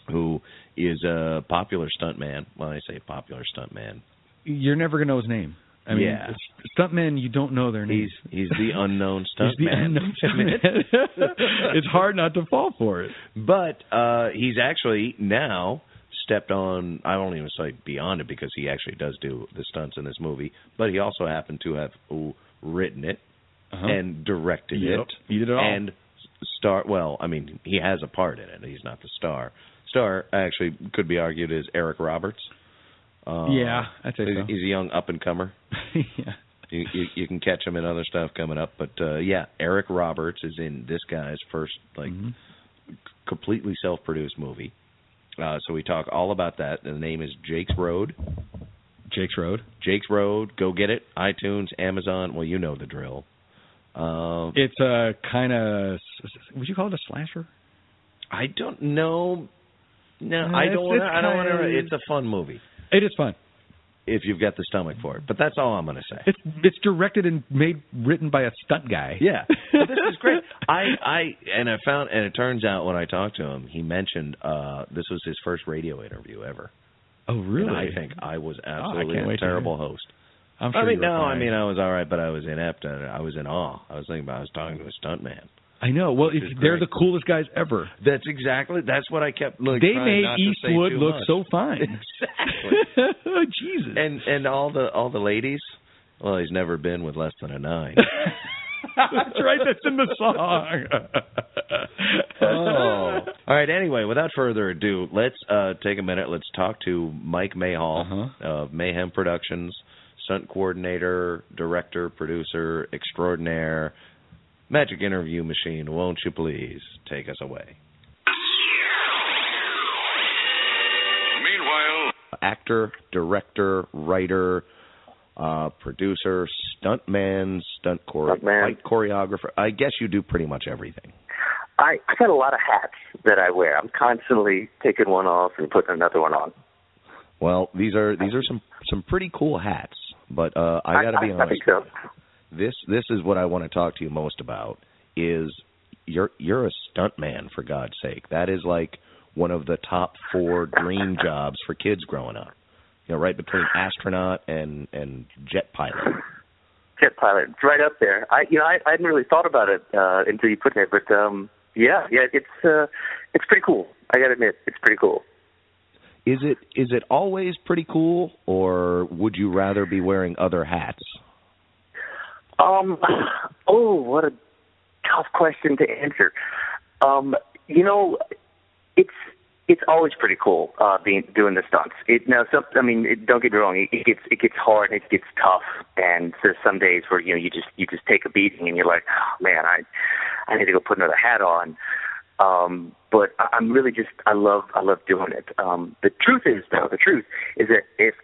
who is a popular stuntman. Well, I say popular stuntman. You're never gonna know his name. I mean, Yeah. stuntmen, you don't know their names. He's he's the unknown He's the stuntman. unknown stuntman. it's hard not to fall for it. But uh he's actually now stepped on I won't even say beyond it because he actually does do the stunts in this movie, but he also happened to have written it Uh-huh. and directed Yep. it He did it all. and star well, I mean, he has a part in it. He's not the star. Star actually could be argued as Eric Roberts. Uh, yeah, I'd say he's, so. he's a young up and comer. yeah. You, you, you can catch him in other stuff coming up, but uh yeah, Eric Roberts is in this guy's first like Mhm. completely self-produced movie. Uh, so we talk all about that. The name is Jake's Road. Jake's Road. Jake's Road. Go get it. iTunes, Amazon. Well, you know the drill. Uh, It's a kind of. Would you call it a slasher? I don't know. No, Uh, I don't want to. I don't want to. It's a fun movie It is fun. If you've got the stomach for it. But that's all I'm going to say. It's it's directed and made written by a stunt guy. Yeah, But this is great. I I and I found and it turns out when I talked to him, he mentioned uh this was his first radio interview ever. Oh really? And I think I was absolutely a wait to hear terrible host. I'm I mean, no, I mean I was all right, but I was inept and I was in awe. I was thinking about I was talking to a stuntman. I know. Well, if they're great. the coolest guys ever. That's exactly that's what I kept. Like, they made Eastwood look much. so fine. exactly. Jesus. and and all the all the ladies. Well, he's never been with less than a nine. that's right. That's in the song. oh. All right. Anyway, without further ado, let's uh, take a minute. Let's talk to Mike Mayhall Uh-huh. of Mayhem Productions, stunt coordinator, director, producer extraordinaire, magic interview machine. Won't you please take us away? Meanwhile, Actor, director, writer. uh, producer, stuntman, stunt chore- Stuntman. fight choreographer. I guess you do pretty much everything. I I got a lot of hats that I wear. I'm constantly taking one off and putting another one on. Well, these are these are some some pretty cool hats, but uh, I got to be I, I honest. think so. This this is what I want to talk to you most about is you're you're a stuntman for God's sake. That is like one of the top four dream jobs for kids growing up. You know, right between astronaut and and jet pilot. Jet pilot, right up there. I you know I, I hadn't really thought about it uh, until you put it, but um, yeah, yeah, it's uh, it's pretty cool. I got to admit, it's pretty cool. Is it is it always pretty cool, or would you rather be wearing other hats? Um, oh, what a tough question to answer. Um, you know, it's it's always pretty cool uh, being doing the stunts. It now, some, I mean, it, don't get me wrong. It, it gets it gets hard. It gets tough, and there's some days where you know you just you just take a beating, and you're like, oh, man, I I need to go put another hat on. Um, but I- I'm really just I love I love doing it. Um, the truth is though, the truth is that if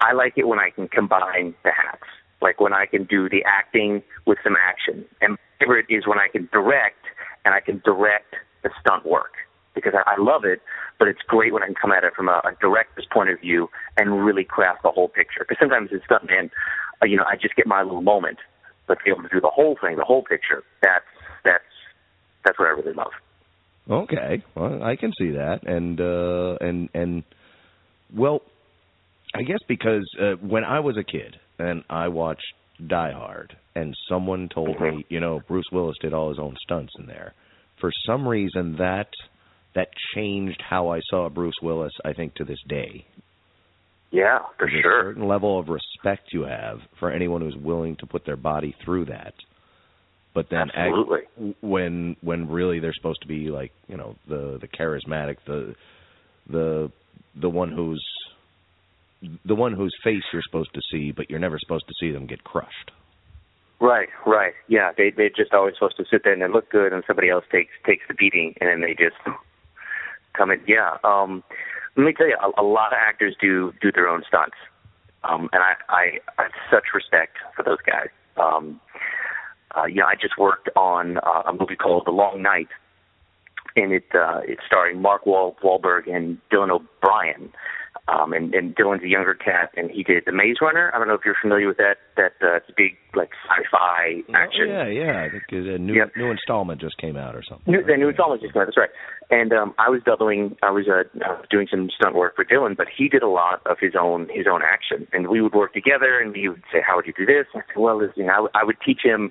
I like it when I can combine the hats, like when I can do the acting with some action, and my favorite is when I can direct and I can direct the stunt work because I, I love it. But it's great when I can come at it from a, a director's point of view and really craft the whole picture. Because sometimes as stuntman, uh, you know, I just get my little moment, but to be able to do the whole thing, the whole picture, that's that's that's what I really love. Okay, well, I can see that, and uh, and and well, I guess because uh, when I was a kid and I watched Die Hard, and someone told me, mm-hmm. you know, Bruce Willis did all his own stunts in there. For some reason, that that changed how I saw Bruce Willis. I think to this day, Yeah, for There's sure. a certain level of respect you have for anyone who's willing to put their body through that. But then ag- Absolutely. when when really they're supposed to be like you know the the charismatic the the the one who's the one whose face you're supposed to see but you're never supposed to see them get crushed Right, right. Yeah, they they're just always supposed to sit there and they look good, and somebody else takes takes the beating, and then they just come in. Yeah. Um, let me tell you, a, a lot of actors do do their own stunts, um, and I, I I have such respect for those guys. Um, uh, you know, I just worked on uh, a movie called The Long Night, and it uh, it's starring Mark Wal- Wahlberg and Dylan O'Brien. Um, and, and Dylan's a younger cat, and he did The Maze Runner. I don't know if you're familiar with that. That uh, it's a big like sci-fi action. Oh, yeah yeah I think a new Yep. new installment just came out or something New, right? the new installment just came out. That's right. And um, I was doubling. I was uh, doing some stunt work for Dylan, but he did a lot of his own his own action. And we would work together, and he would say, "How would you do this?" I said, "Well, this, you know, I, would- teach him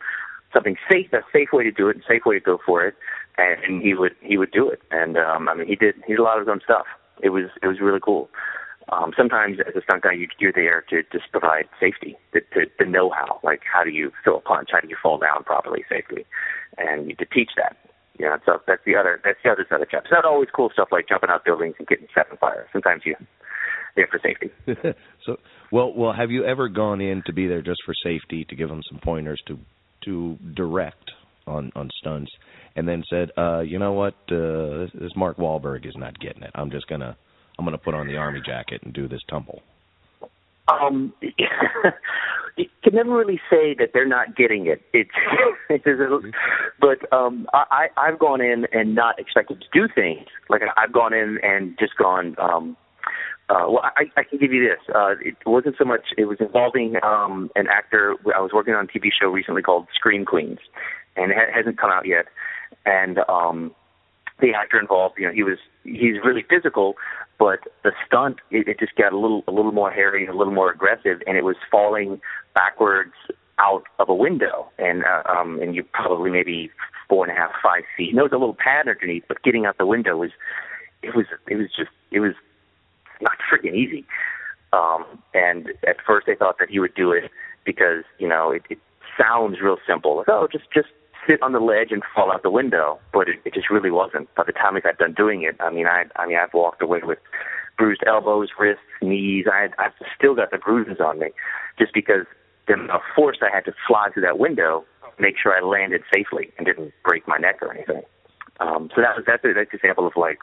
something safe, a safe way to do it, and safe way to go for it." And he would he would do it. And um, I mean, he did he did a lot of his own stuff. It was it was really cool. Um, sometimes as a stunt guy, you, you're there to just provide safety, to, to, to know how, like how do you throw a punch, how do you fall down properly safely, and you to teach that. You know, so that's the other that's the other side of the job. It's not always cool stuff like jumping out buildings and getting set on fire. Sometimes you there for safety. so well well have you ever gone in to be there just for safety to give them some pointers to to direct on on stunts and then said uh you know what uh this, this Mark Wahlberg is not getting it I'm just gonna I'm gonna put on the army jacket and do this tumble Um, you can never really say that they're not getting it. It's, it's a, but um, I, I've gone in and not expected to do things. Like I've gone in and just gone. Um, uh, well, I, I can give you this. Uh, it wasn't so much. It was involving um, an actor. I was working on a TV show recently called Scream Queens, and it ha- hasn't come out yet. And um, the actor involved, you know, he was he's really physical, but the stunt it, it just got a little a little more hairy a little more aggressive, and it was falling backwards out of a window, and uh, um, and you probably maybe four and a half five feet. And there was a little pad underneath, but getting out the window was it was it was just it was not freaking easy. Um, and at first they thought that he would do it because you know it, it sounds real simple, like oh just just sit on the ledge and fall out the window, but it, it just really wasn't. By the time I got done doing it, I mean I I mean I've walked away with bruised elbows, wrists, knees. I I've still got the bruises on me, just because the amount of force I had to fly through that window, make sure I landed safely and didn't break my neck or anything. Um, so that was that's a, that's an example of like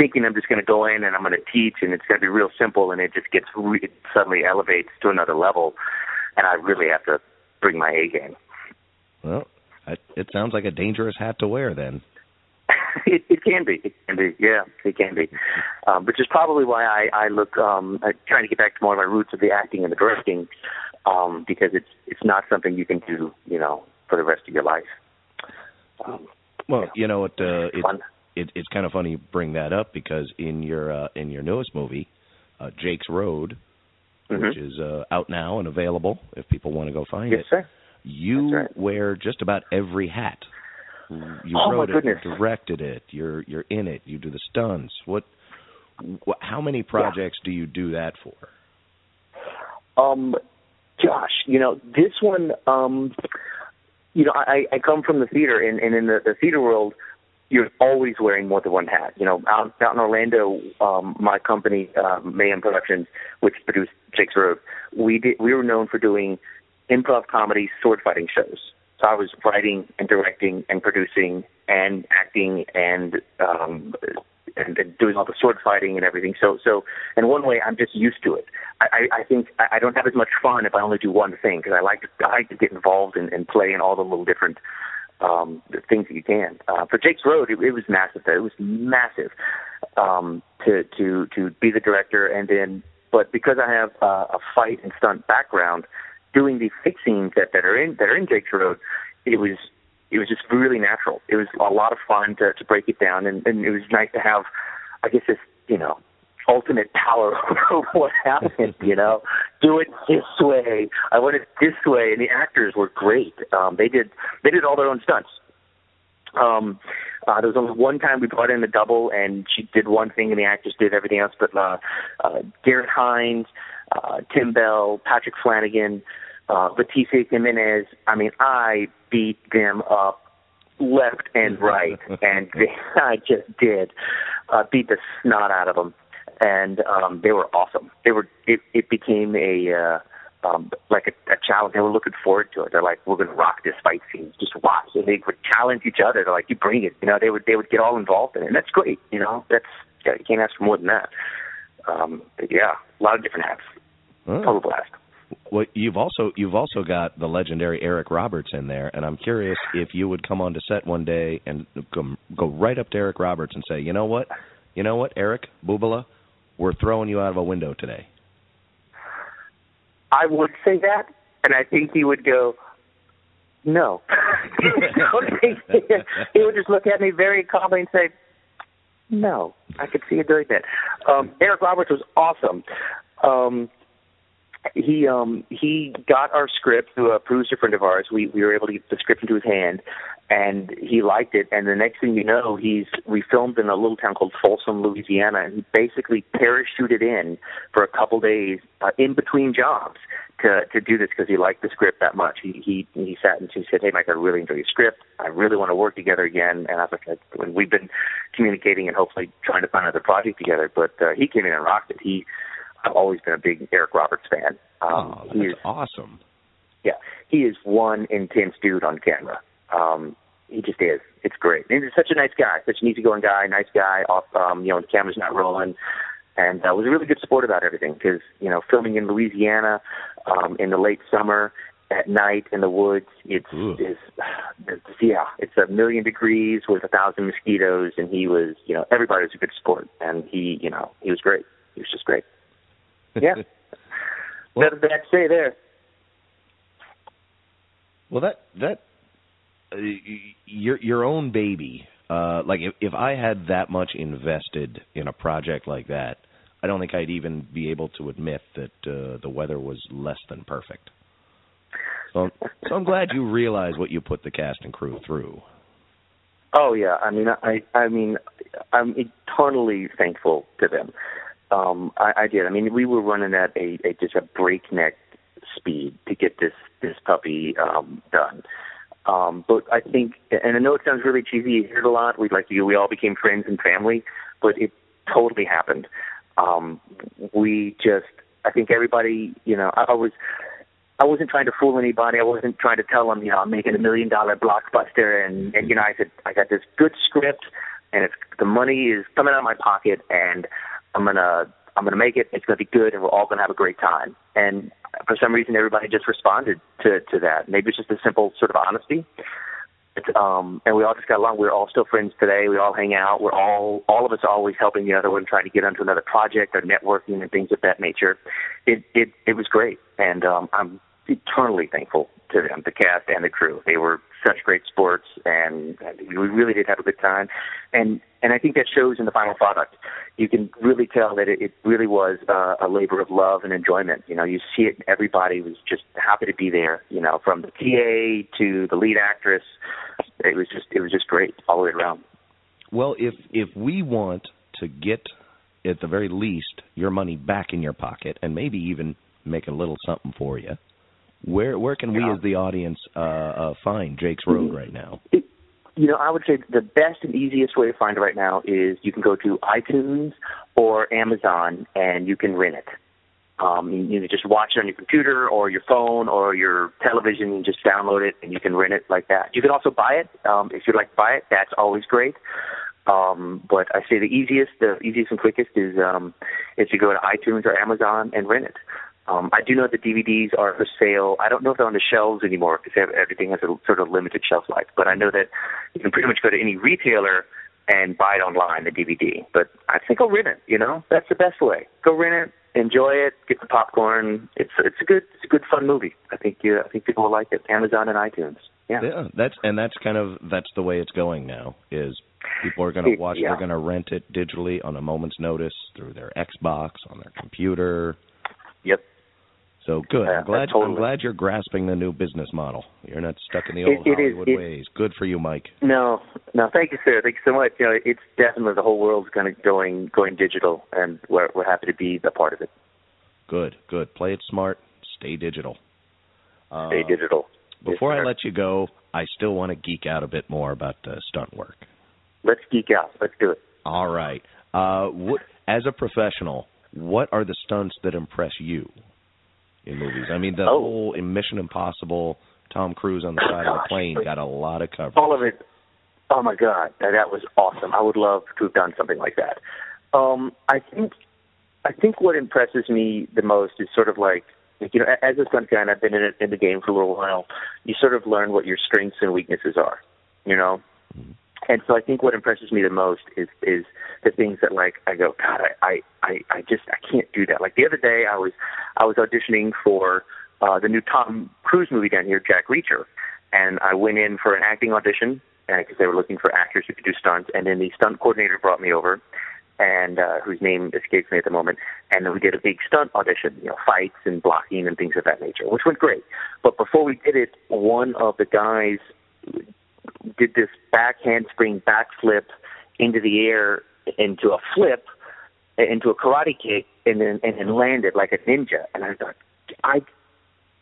thinking I'm just going to go in and I'm going to teach and it's going to be real simple, and it just gets re- it suddenly elevates to another level, and I really have to bring my A game. Well, it sounds like a dangerous hat to wear then. it, it can be. It can be. Yeah, it can be. Um, which is probably why I, I look um, I'm trying to get back to more of my roots of the acting and the directing, um, because it's it's not something you can do, you know, for the rest of your life. Um, Well, you know what? Uh, it, fun. it, it's kind of funny you bring that up because in your uh, in your newest movie, uh, Jake's Road, Mhm. which is uh, out now and available if people want to go find Yes, it, sir. you right. wear just about every hat. You Oh, wrote it, you directed it, you're you're in it, you do the stunts. What? What, how many projects do you do that for? Um, Josh, you know this one. Um, you know, I, I come from the theater, and, and in the, the theater world, you're always wearing more than one hat. You know, out, out in Orlando, um, my company, um, Mayhem Productions, which produced Jake's Road, we did we were known for doing improv comedy sword fighting shows. So I was writing and directing and producing and acting and um and, and doing all the sword fighting and everything. So so in one way I'm just used to it. I, I I think I I don't have as much fun if I only do one thing because I like to I like to get involved and, and play in all the little different um the things that you can. Uh for Jake's Road it, it was massive though. It was massive um to to to be the director and then but because I have uh, a fight and stunt background doing the fight scenes that, that are in that are in Jake's Road, it was it was just really natural. It was a lot of fun to to break it down, and, and it was nice to have, I guess, this you know ultimate power over what happened. You know, do it this way. I want it this way, and the actors were great. Um, they did they did all their own stunts. Um, uh, there was only one time we brought in a double, and she did one thing, and the actors did everything else. But uh, uh, Garrett Hines, uh, Tim Bell, Patrick Flanagan, uh, Batiste Jimenez. I mean, I beat them up left and right, and they, I just did uh, beat the snot out of them, and um, they were awesome. They were. It, it became a. Uh, um, like a, a challenge. They were looking forward to it. They're like, "We're going to rock this fight scene. Just watch." And they would challenge each other. They're like, "You bring it." You know, they would they would get all involved in it, and that's great. You know, that's you can't ask for more than that. Um, but yeah, a lot of different hats. Oh. Total blast. Well, you've also you've also got the legendary Eric Roberts in there, and I'm curious if you would come on to set one day and go, go right up to Eric Roberts and say, you know what, you know what, Eric Bubala, we're throwing you out of a window today. I would say that, and I think he would go, "No." he would just look at me very calmly and say, "No." I could see you doing that. Um, Eric Roberts was awesome. Um, he um he got our script through a producer friend of ours. We we were able to get the script into his hand, and he liked it. And the next thing you know, he's we filmed in a little town called Folsom, Louisiana, and he basically parachuted in for a couple days uh, in between jobs to to do this because he liked the script that much. He he he sat and he said, "Hey, Mike, I really enjoy your script. I really want to work together again." And I was like, "When we've been communicating and hopefully trying to find another project together," but uh, he came in and rocked it. He I've always been a big Eric Roberts fan. Um, oh, that's is awesome. yeah, he is one intense dude on camera. Um, he just is. It's great. And he's such a nice guy, such an easygoing guy, nice guy. Off, um, you know, the camera's not rolling, and uh, was a really good support about everything because you know, filming in Louisiana um, in the late summer at night in the woods, it's Ooh. is it's, yeah, it's a million degrees with a thousand mosquitoes, and he was, you know, everybody was a good sport, and he, you know, he was great. He was just great. Yeah. Well- to say there. Well, that that uh, your your own baby. Uh, like if if I had that much invested in a project like that, I don't think I'd even be able to admit that uh, the weather was less than perfect. So, so I'm glad you realize what you put the cast and crew through. Oh yeah, I mean, I, I mean, I'm eternally thankful to them. Um, I, I did. I mean, we were running at a, a just a breakneck speed to get this this puppy um, done. Um, but I think, and I know it sounds really cheesy. You hear it a lot. We'd like to. We all became friends and family, but it totally happened. Um, we just, I think everybody, you know, I, I was. I wasn't trying to fool anybody. I wasn't trying to tell them, you know, I'm making a million dollar blockbuster. And, and you know, I said, I got this good script. and it's the money is coming out of my pocket, and I'm gonna I'm gonna make it. It's gonna be good, and we're all gonna have a great time. And for some reason, everybody just responded to to that. Maybe it's just a simple sort of honesty. But, um, and we all just got along. We're all still friends today. We all hang out. We're all all of us are always helping the other one, trying to get onto another project or networking and things of that nature. It it it was great, and um, I'm eternally thankful to them, the cast and the crew. They were such great sports, and we really did have a good time. And and I think that shows in the final product. You can really tell that it, it really was uh, a labor of love and enjoyment. You know, you see it. Everybody was just happy to be there. You know, from the PA to the lead actress, it was just it was just great all the way around. Well, if if we want to get at the very least your money back in your pocket and maybe even make a little something for you, where where can we as the audience uh, uh, find Jake's Road right now? It, you know, I would say the best and easiest way to find it right now is you can go to iTunes or Amazon and you can rent it. Um, you, you can just watch it on your computer or your phone or your television and just download it and you can rent it like that. You can also buy it um, if you'd like to buy it. That's always great. Um, but I say the easiest, the easiest and quickest is um, is to go to iTunes or Amazon and rent it. Um, I do know the DVDs are for sale. I don't know if they're on the shelves anymore because everything has a sort of limited shelf life. But I know that you can pretty much go to any retailer and buy it online, the DVD. But I think I'll rent it. You know, that's the best way. Go rent it, enjoy it, get the popcorn. It's it's a good it's a good fun movie. I think you I think people will like it. Amazon and iTunes. Yeah. Yeah, that's and that's kind of that's the way it's going now. Is people are going to watch, yeah. they're going to rent it digitally on a moment's notice through their Xbox on their computer. Yep. So good. I'm glad. totally. I'm glad you're grasping the new business model. You're not stuck in the It- old it is- Hollywood it- ways. Good for you, Mike. No, no. Thank you, sir. Thank you so much. You know, it's definitely the whole world's kind of going going digital, and we're we're happy to be a part of it. Good. Good. Play it smart. Stay digital. Uh, Stay digital. Yes, Before I sir. let you go, I still want to geek out a bit more about uh, stunt work. let's geek out. Let's do it. All right. Uh, what, as a professional, what are the stunts that impress you in movies? I mean, the Oh. whole in Mission Impossible, Tom Cruise on the side of the plane got a lot of coverage. all of it. Oh my God, that, that was awesome. I would love to have done something like that. Um, I think, I think what impresses me the most is sort of like, like you know, as a stunt guy, and I've been in it in the game for a little while. You sort of learn what your strengths and weaknesses are, you know. And so I think what impresses me the most is is the things that like I go, God, I I I, just I can't do that. Like the other day, I was I was auditioning for uh, the new Tom Cruise movie down here, Jack Reacher, and I went in for an acting audition because they were looking for actors who could do stunts. And then the stunt coordinator brought me over, and uh, whose name escapes me at the moment. And then we did a big stunt audition, you know, fights and blocking and things of that nature, which went great. But before we did it, one of the guys did this back handspring backflip into the air into a flip into a karate kick and then and then landed like a ninja and I thought I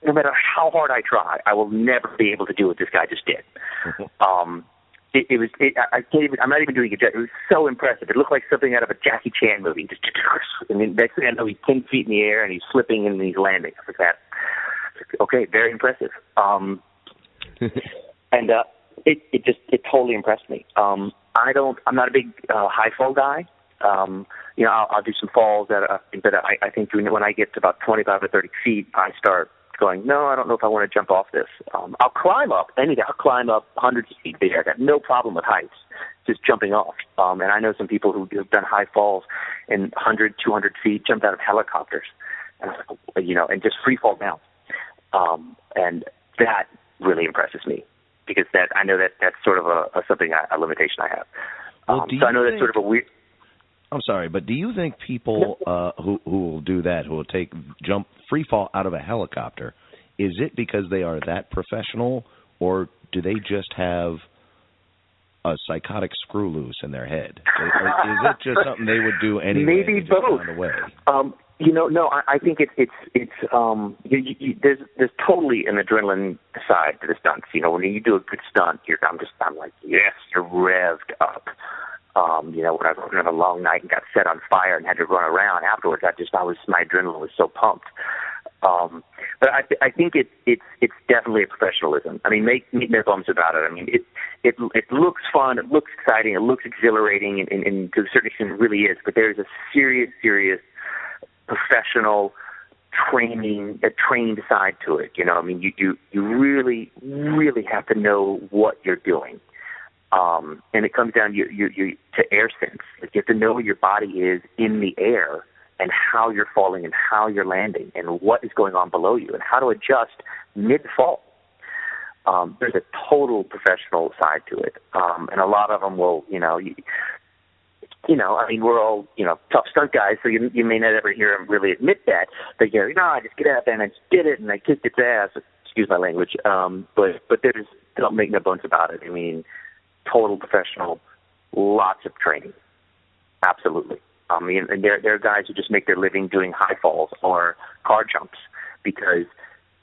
no matter how hard I try I will never be able to do what this guy just did. um it, it was it, I I can't even I'm not even doing it it was so impressive. It looked like something out of a Jackie Chan movie. Just and then next thing I know he's ten feet in the air and he's flipping and he's landing. I was like that okay, very impressive. Um and uh it it just it totally impressed me. Um, I don't I'm not a big uh, high fall guy. Um, you know, I'll, I'll do some falls that uh, but I, I think when I get to about 25 or 30 feet, I start going, no, I don't know if I want to jump off this. Um, I'll climb up any. I'll climb up hundreds of feet there. I got no problem with heights, just jumping off. Um, and I know some people who have done high falls in 100, 200 feet, jumped out of helicopters, and like, you know, and just free fall down. Um, and that really impresses me because that I know that that's sort of a, a something I, a limitation I have. Well, um, so I know that's sort of a weird. I'm sorry, but do you think people uh, who who will do that, who will take jump free fall out of a helicopter, is it because they are that professional, or do they just have a psychotic screw loose in their head? Is, is it just something they would do anyway? Maybe and they just both. found a way? Um, you know, no, I, I think it's it's it's um, you, you, there's there's totally an adrenaline side to the stunts. You know, when you do a good stunt, you're I'm just I'm like yes, you're revved up. Um, you know, when I was on a long night and got set on fire and had to run around afterwards, I just I was my adrenaline was so pumped. Um, but I, I think it, it's it's definitely a professionalism. I mean, make make no bones about it. I mean, it it it looks fun, it looks exciting, it looks exhilarating, and, and, and to a certain extent, it really is. But there's a serious, serious professional training, a trained side to it. You know, I mean, you you you really, really have to know what you're doing. Um, and it comes down you, you, you, to air sense. Like you have to know where your body is in the air and how you're falling and how you're landing and what is going on below you and how to adjust mid fall. Um, there's a total professional side to it, um, and a lot of them will, you know, you, you know, I mean, we're all, you know, tough stunt guys, so you you may not ever hear them really admit that. They go, you know, I just get out there and I just did it and I kicked its ass. Excuse my language. Um, but but there's don't make no bones about it. I mean, total professional, lots of training, absolutely. I mean, and there there are guys who just make their living doing high falls or car jumps because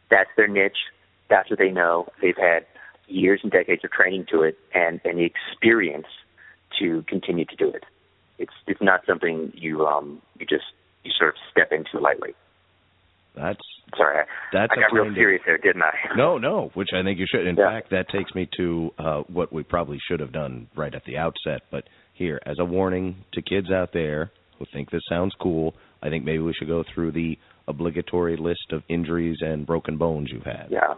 that's their niche. That's what they know. They've had years and decades of training to it and and the experience to continue to do it. It's it's not something you um you just you sort of step into lightly. That's Sorry, I, that's I got real serious there, didn't I? No, no, which I think you should. In Yeah. fact, that takes me to uh, what we probably should have done right at the outset. But here, as a warning to kids out there who think this sounds cool, I think maybe we should go through the obligatory list of injuries and broken bones you've had. Yeah,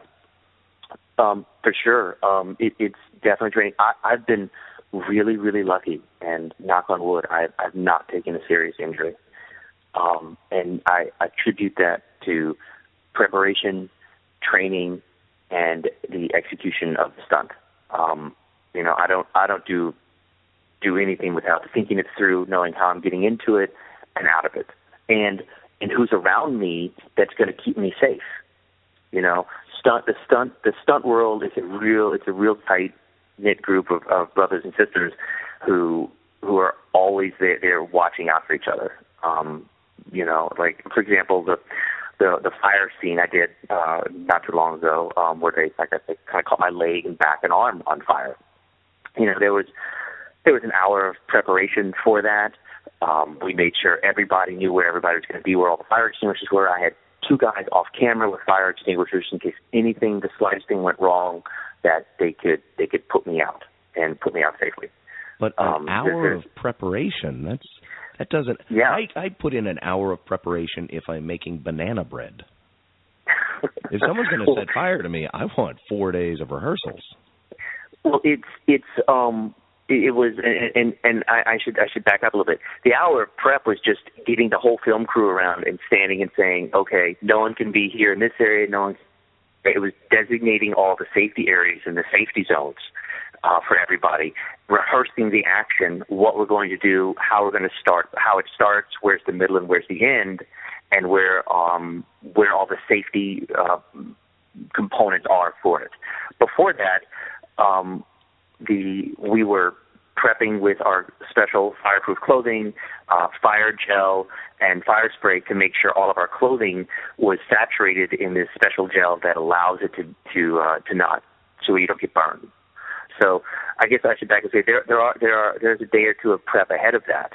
um, for sure. Um, it, it's definitely training. I, I've been really, really lucky, and knock on wood, I, I've not taken a serious injury. Um, and I attribute that to preparation, training, and the execution of the stunt. Um, you know, I don't, I don't do do anything without thinking it through, knowing how I'm getting into it and out of it, and and who's around me that's going to keep me safe. You know, stunt the stunt the stunt world is a real it's a real tight knit group of, of brothers and sisters who who are always there, there watching out for each other. Um, you know, like for example, the the the fire scene I did uh, not too long ago, um, where they like they kind of caught my leg and back and arm on fire. You know, there was there was an hour of preparation for that. Um, we made sure everybody knew where everybody was going to be, where all the fire extinguishers were. I had two guys off camera with fire extinguishers in case anything, the slightest thing went wrong, that they could they could put me out and put me out safely. But an Um, hour of preparation, that's that doesn't Yeah. I I put in an hour of preparation if I'm making banana bread. If someone's going to set fire to me, I want 4 days of rehearsals. Well, it's it's um it, it was and and, and I, I should I should back up a little bit. The hour of prep was just getting the whole film crew around and standing and saying, okay, no one can be here in this area. No one. It was designating all the safety areas and the safety zones uh, for everybody, rehearsing the action, what we're going to do, how we're going to start, how it starts, where's the middle and where's the end, and where um where all the safety uh, components are for it. Before that, um, the we were prepping with our special fireproof clothing, uh, fire gel, and fire spray to make sure all of our clothing was saturated in this special gel that allows it to to uh, to not so you don't get burned. So I guess I should back and say there there are there are there's a day or two of prep ahead of that.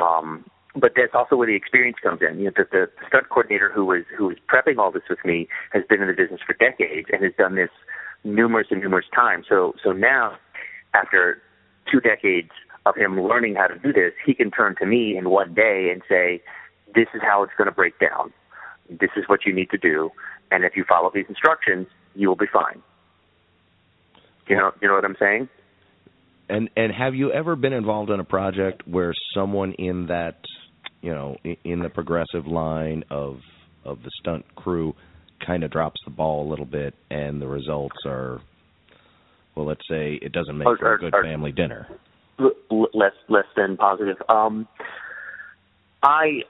Um, but that's also where the experience comes in. You know, the, the stunt coordinator who was who was prepping all this with me has been in the business for decades and has done this numerous and numerous times. So so now, after two decades of him learning how to do this, he can turn to me in one day and say, "This is how it's going to break down. This is what you need to do, and if you follow these instructions, you will be fine." You know, you know what I'm saying? And and have you ever been involved in a project where someone in that, you know, in the progressive line of of the stunt crew kind of drops the ball a little bit and the results are well, let's say it doesn't make Or- for a good or- family dinner. Less less than positive. Um, I,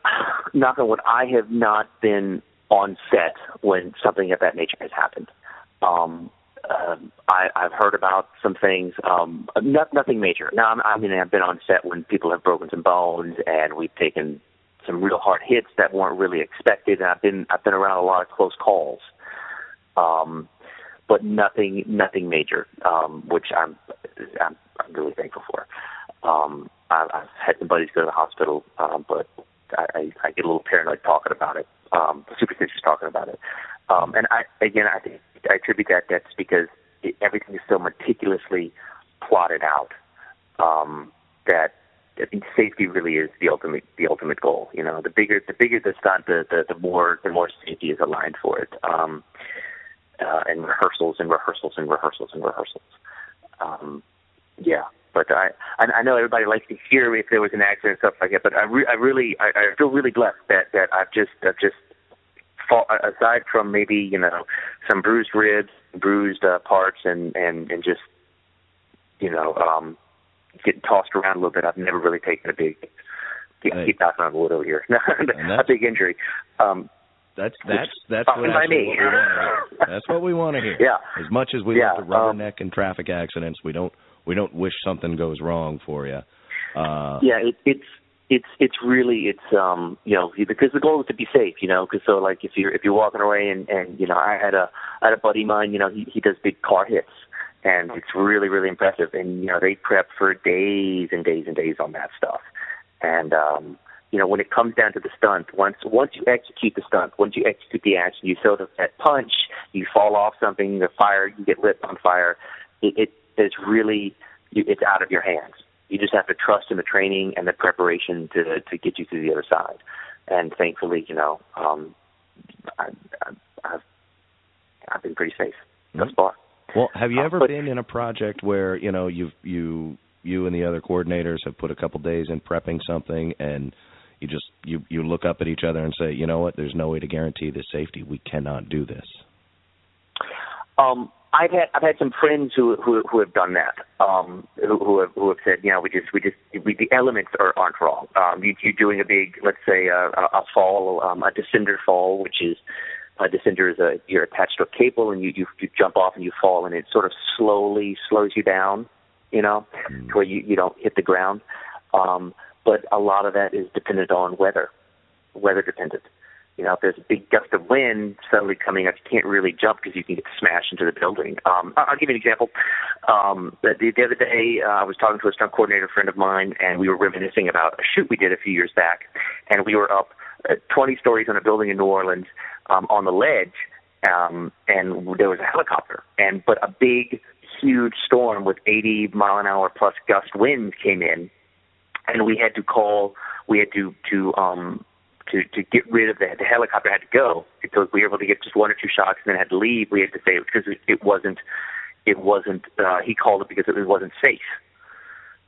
knock on wood, I have not been on set when something of that nature has happened. Um, um I, I've heard about some things, um, not, nothing major. Now, I'm, I mean, I've been on set when people have broken some bones, and we've taken some real hard hits that weren't really expected. And I've been I've been around a lot of close calls, um, but nothing nothing major, um, which I'm I'm, I'm really thankful for. Um, I, I've had some buddies go to the hospital, um, but I, I get a little paranoid talking about it, um, superstitious talking about it. Um, and I again, I think I attribute that that's because it, everything is so meticulously plotted out um, that I think safety really is the ultimate the ultimate goal. You know, the bigger the bigger the stunt, the the, the more the more safety is aligned for it. Um, uh, and rehearsals and rehearsals and rehearsals and rehearsals. Um, yeah, but I I know everybody likes to hear if there was an accident and stuff like that. But I re- I really I, I feel really blessed that that I've just I've just fall, aside from maybe you know some bruised ribs, bruised uh, parts, and and and just you know um getting tossed around a little bit. I've never really taken a big keep, Hey. keep knocking on wood over here. A big injury. Um, That's that's that's what, what we want to hear. That's what we want to hear. Yeah. As much as we Yeah, like to um, rubberneck in traffic accidents, we don't we don't wish something goes wrong for you. Uh, yeah, it, it's it's it's really it's um you know because the goal is to be safe, you know. Because so like if you're if you're walking away and and you know I had a I had a buddy of mine, you know he he does big car hits and it's really really impressive and you know they prep for days and days and days on that stuff and um you know when it comes down to the stunt once once you execute the stunt once you execute the action you throw the, that punch you fall off something the fire you get lit on fire it, it it's really you, it's out of your hands. You just have to trust in the training and the preparation to to get you to the other side. And thankfully you know um I, I I've I've been pretty safe thus far. Well, have you Uh, ever but- been in a project where you know you've you you and the other coordinators have put a couple days in prepping something, and you just you you look up at each other and say, you know what, there's no way to guarantee this safety. We cannot do this. Um, I've had I've had some friends who who who have done that. Um, who who have who have said, you know, we just we just we, the elements are aren't wrong. Um, you, you're doing a big, let's say, a, a a fall, um, a descender fall, which is a descender is a you're attached to a cable and you you you jump off and you fall and it sort of slowly slows you down, you know, to where you you don't hit the ground. Um, but a lot of that is dependent on weather, weather dependent. You know, if there's a big gust of wind suddenly coming up, you can't really jump because you can get smashed into the building. Um, I'll give you an example. Um, the, the other day, uh, I was talking to a stunt coordinator friend of mine, and we were reminiscing about a shoot we did a few years back, and we were up uh, 20 stories on a building in New Orleans um, on the ledge, um, and there was a helicopter, and but a big, huge storm with 80 mile an hour plus gust winds came in, and we had to call, we had to to um, to to get rid of the the helicopter had to go because we were able to get just one or two shots and then had to leave. We had to say because it, wasn't it wasn't uh, he called it because it wasn't safe.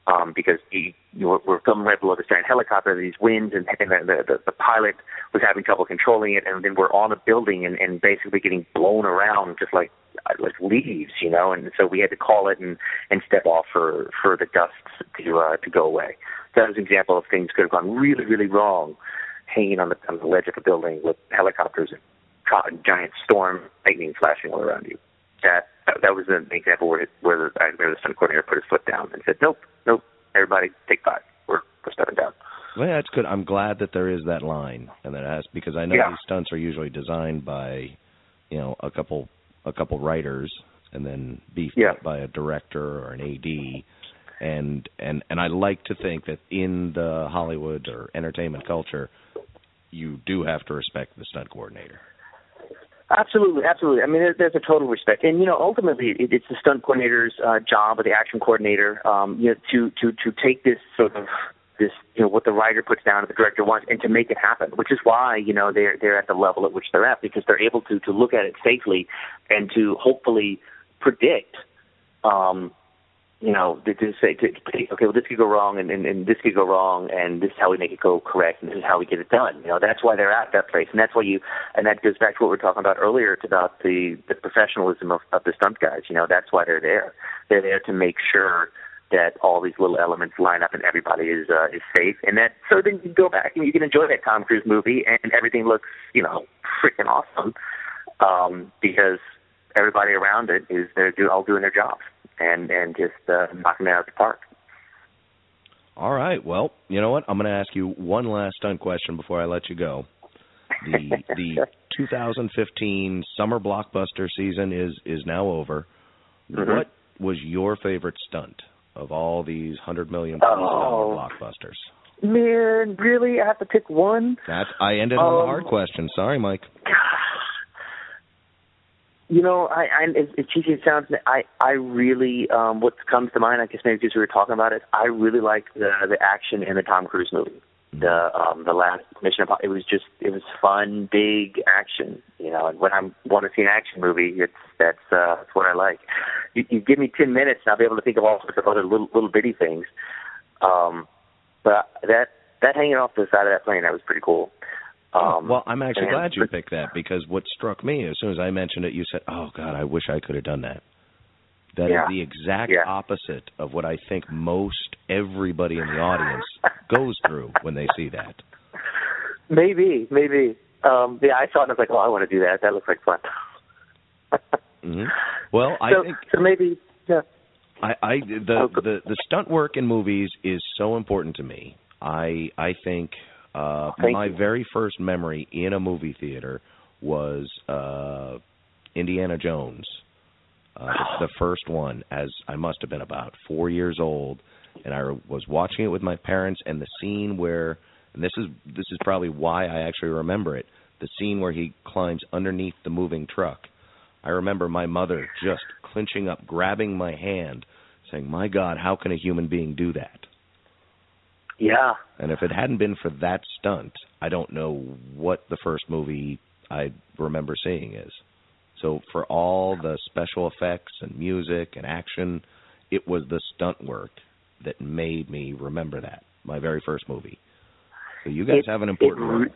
Um, because he, you know, we're coming right below the giant helicopter, these winds, and, and the, the the pilot was having trouble controlling it, and then we're on a building and, and basically getting blown around just like like leaves, you know. And so we had to call it and and step off for for the gusts to uh, to go away. That was an example of things could have gone really really wrong hanging on the, on the ledge of a building with helicopters and giant storm lightning flashing all around you. That that, was an example where where the, I remember the stunt coordinator put his foot down and said, "Nope, nope, everybody take five. We're we're stepping down." Well, that's good. I'm glad that there is that line, and that has because I know Yeah. these stunts are usually designed by, you know, a couple a couple writers, and then beefed Yeah. up by a director or an AD, and and and I like to think that in the Hollywood or entertainment culture, you do have to respect the stunt coordinator. Absolutely, absolutely. I mean, there, there's a total respect, and you know, ultimately, it, it's the stunt coordinator's uh, job, or the action coordinator, um, you know, to to to take this sort of this, you know, what the writer puts down, and the director wants, and to make it happen. Which is why you know they're they're at the level at which they're at because they're able to to look at it safely, and to hopefully predict um, you know, to, to say, to, okay, well, this could go wrong, and, and, and this could go wrong, and this is how we make it go correct, and this is how we get it done. You know, that's why they're at that place, and that's why you, and that goes back to what we were talking about earlier. About the the professionalism of, of the stunt guys. You know, that's why they're there. They're there to make sure that all these little elements line up and everybody is uh, is safe, and that so then you go back and you can enjoy that Tom Cruise movie, and everything looks, you know, freaking awesome, um, because everybody around it is they're do, all doing their jobs and and just uh, knocking it out of the park. All right. Well, you know what? I'm going to ask you one last stunt question before I let you go. The the 2015 summer blockbuster season is is now over. Mhm. What was your favorite stunt of all these hundred million Oh. blockbusters? Man, really? I have to pick one? That's I ended on the Um, hard question. Sorry, Mike. You know, I, I as, as cheesy as it sounds, I I really um what comes to mind, I guess maybe because we were talking about it, I really like the the action in the Tom Cruise movie. The um the last Mission Impossible. It was just it was fun, big action. You know, and when I want to see an action movie, it's that's uh that's what I like. You, you give me ten minutes, and I'll be able to think of all sorts of other little little bitty things. Um, but that that hanging off the side of that plane, that was pretty cool. Um, well, I'm actually and- glad you picked that because what struck me as soon as I mentioned it, you said, "Oh God, I wish I could have done that." That is Yeah. the exact Yeah. opposite of what I think most everybody in the audience goes through when they see that. Maybe, maybe. Um, yeah, I saw it and I was like, oh, I want to do that. That looks like fun. hmm Well, I so, think so maybe, yeah. I, I the, Oh, the the stunt work in movies is so important to me. I I think uh Thank my you. very first memory in a movie theater was uh Indiana Jones. Uh the, the first one as I must have been about 4 years old and I was watching it with my parents and the scene where and this is this is probably why I actually remember it. The scene where he climbs underneath the moving truck. I remember my mother just clinching up, grabbing my hand, saying, "My God, how can a human being do that?" Yeah. And if it hadn't been for that stunt, I don't know what the first movie I remember seeing is. So for all the special effects and music and action, it was the stunt work that made me remember that. My very first movie. So you guys It- have an it important role.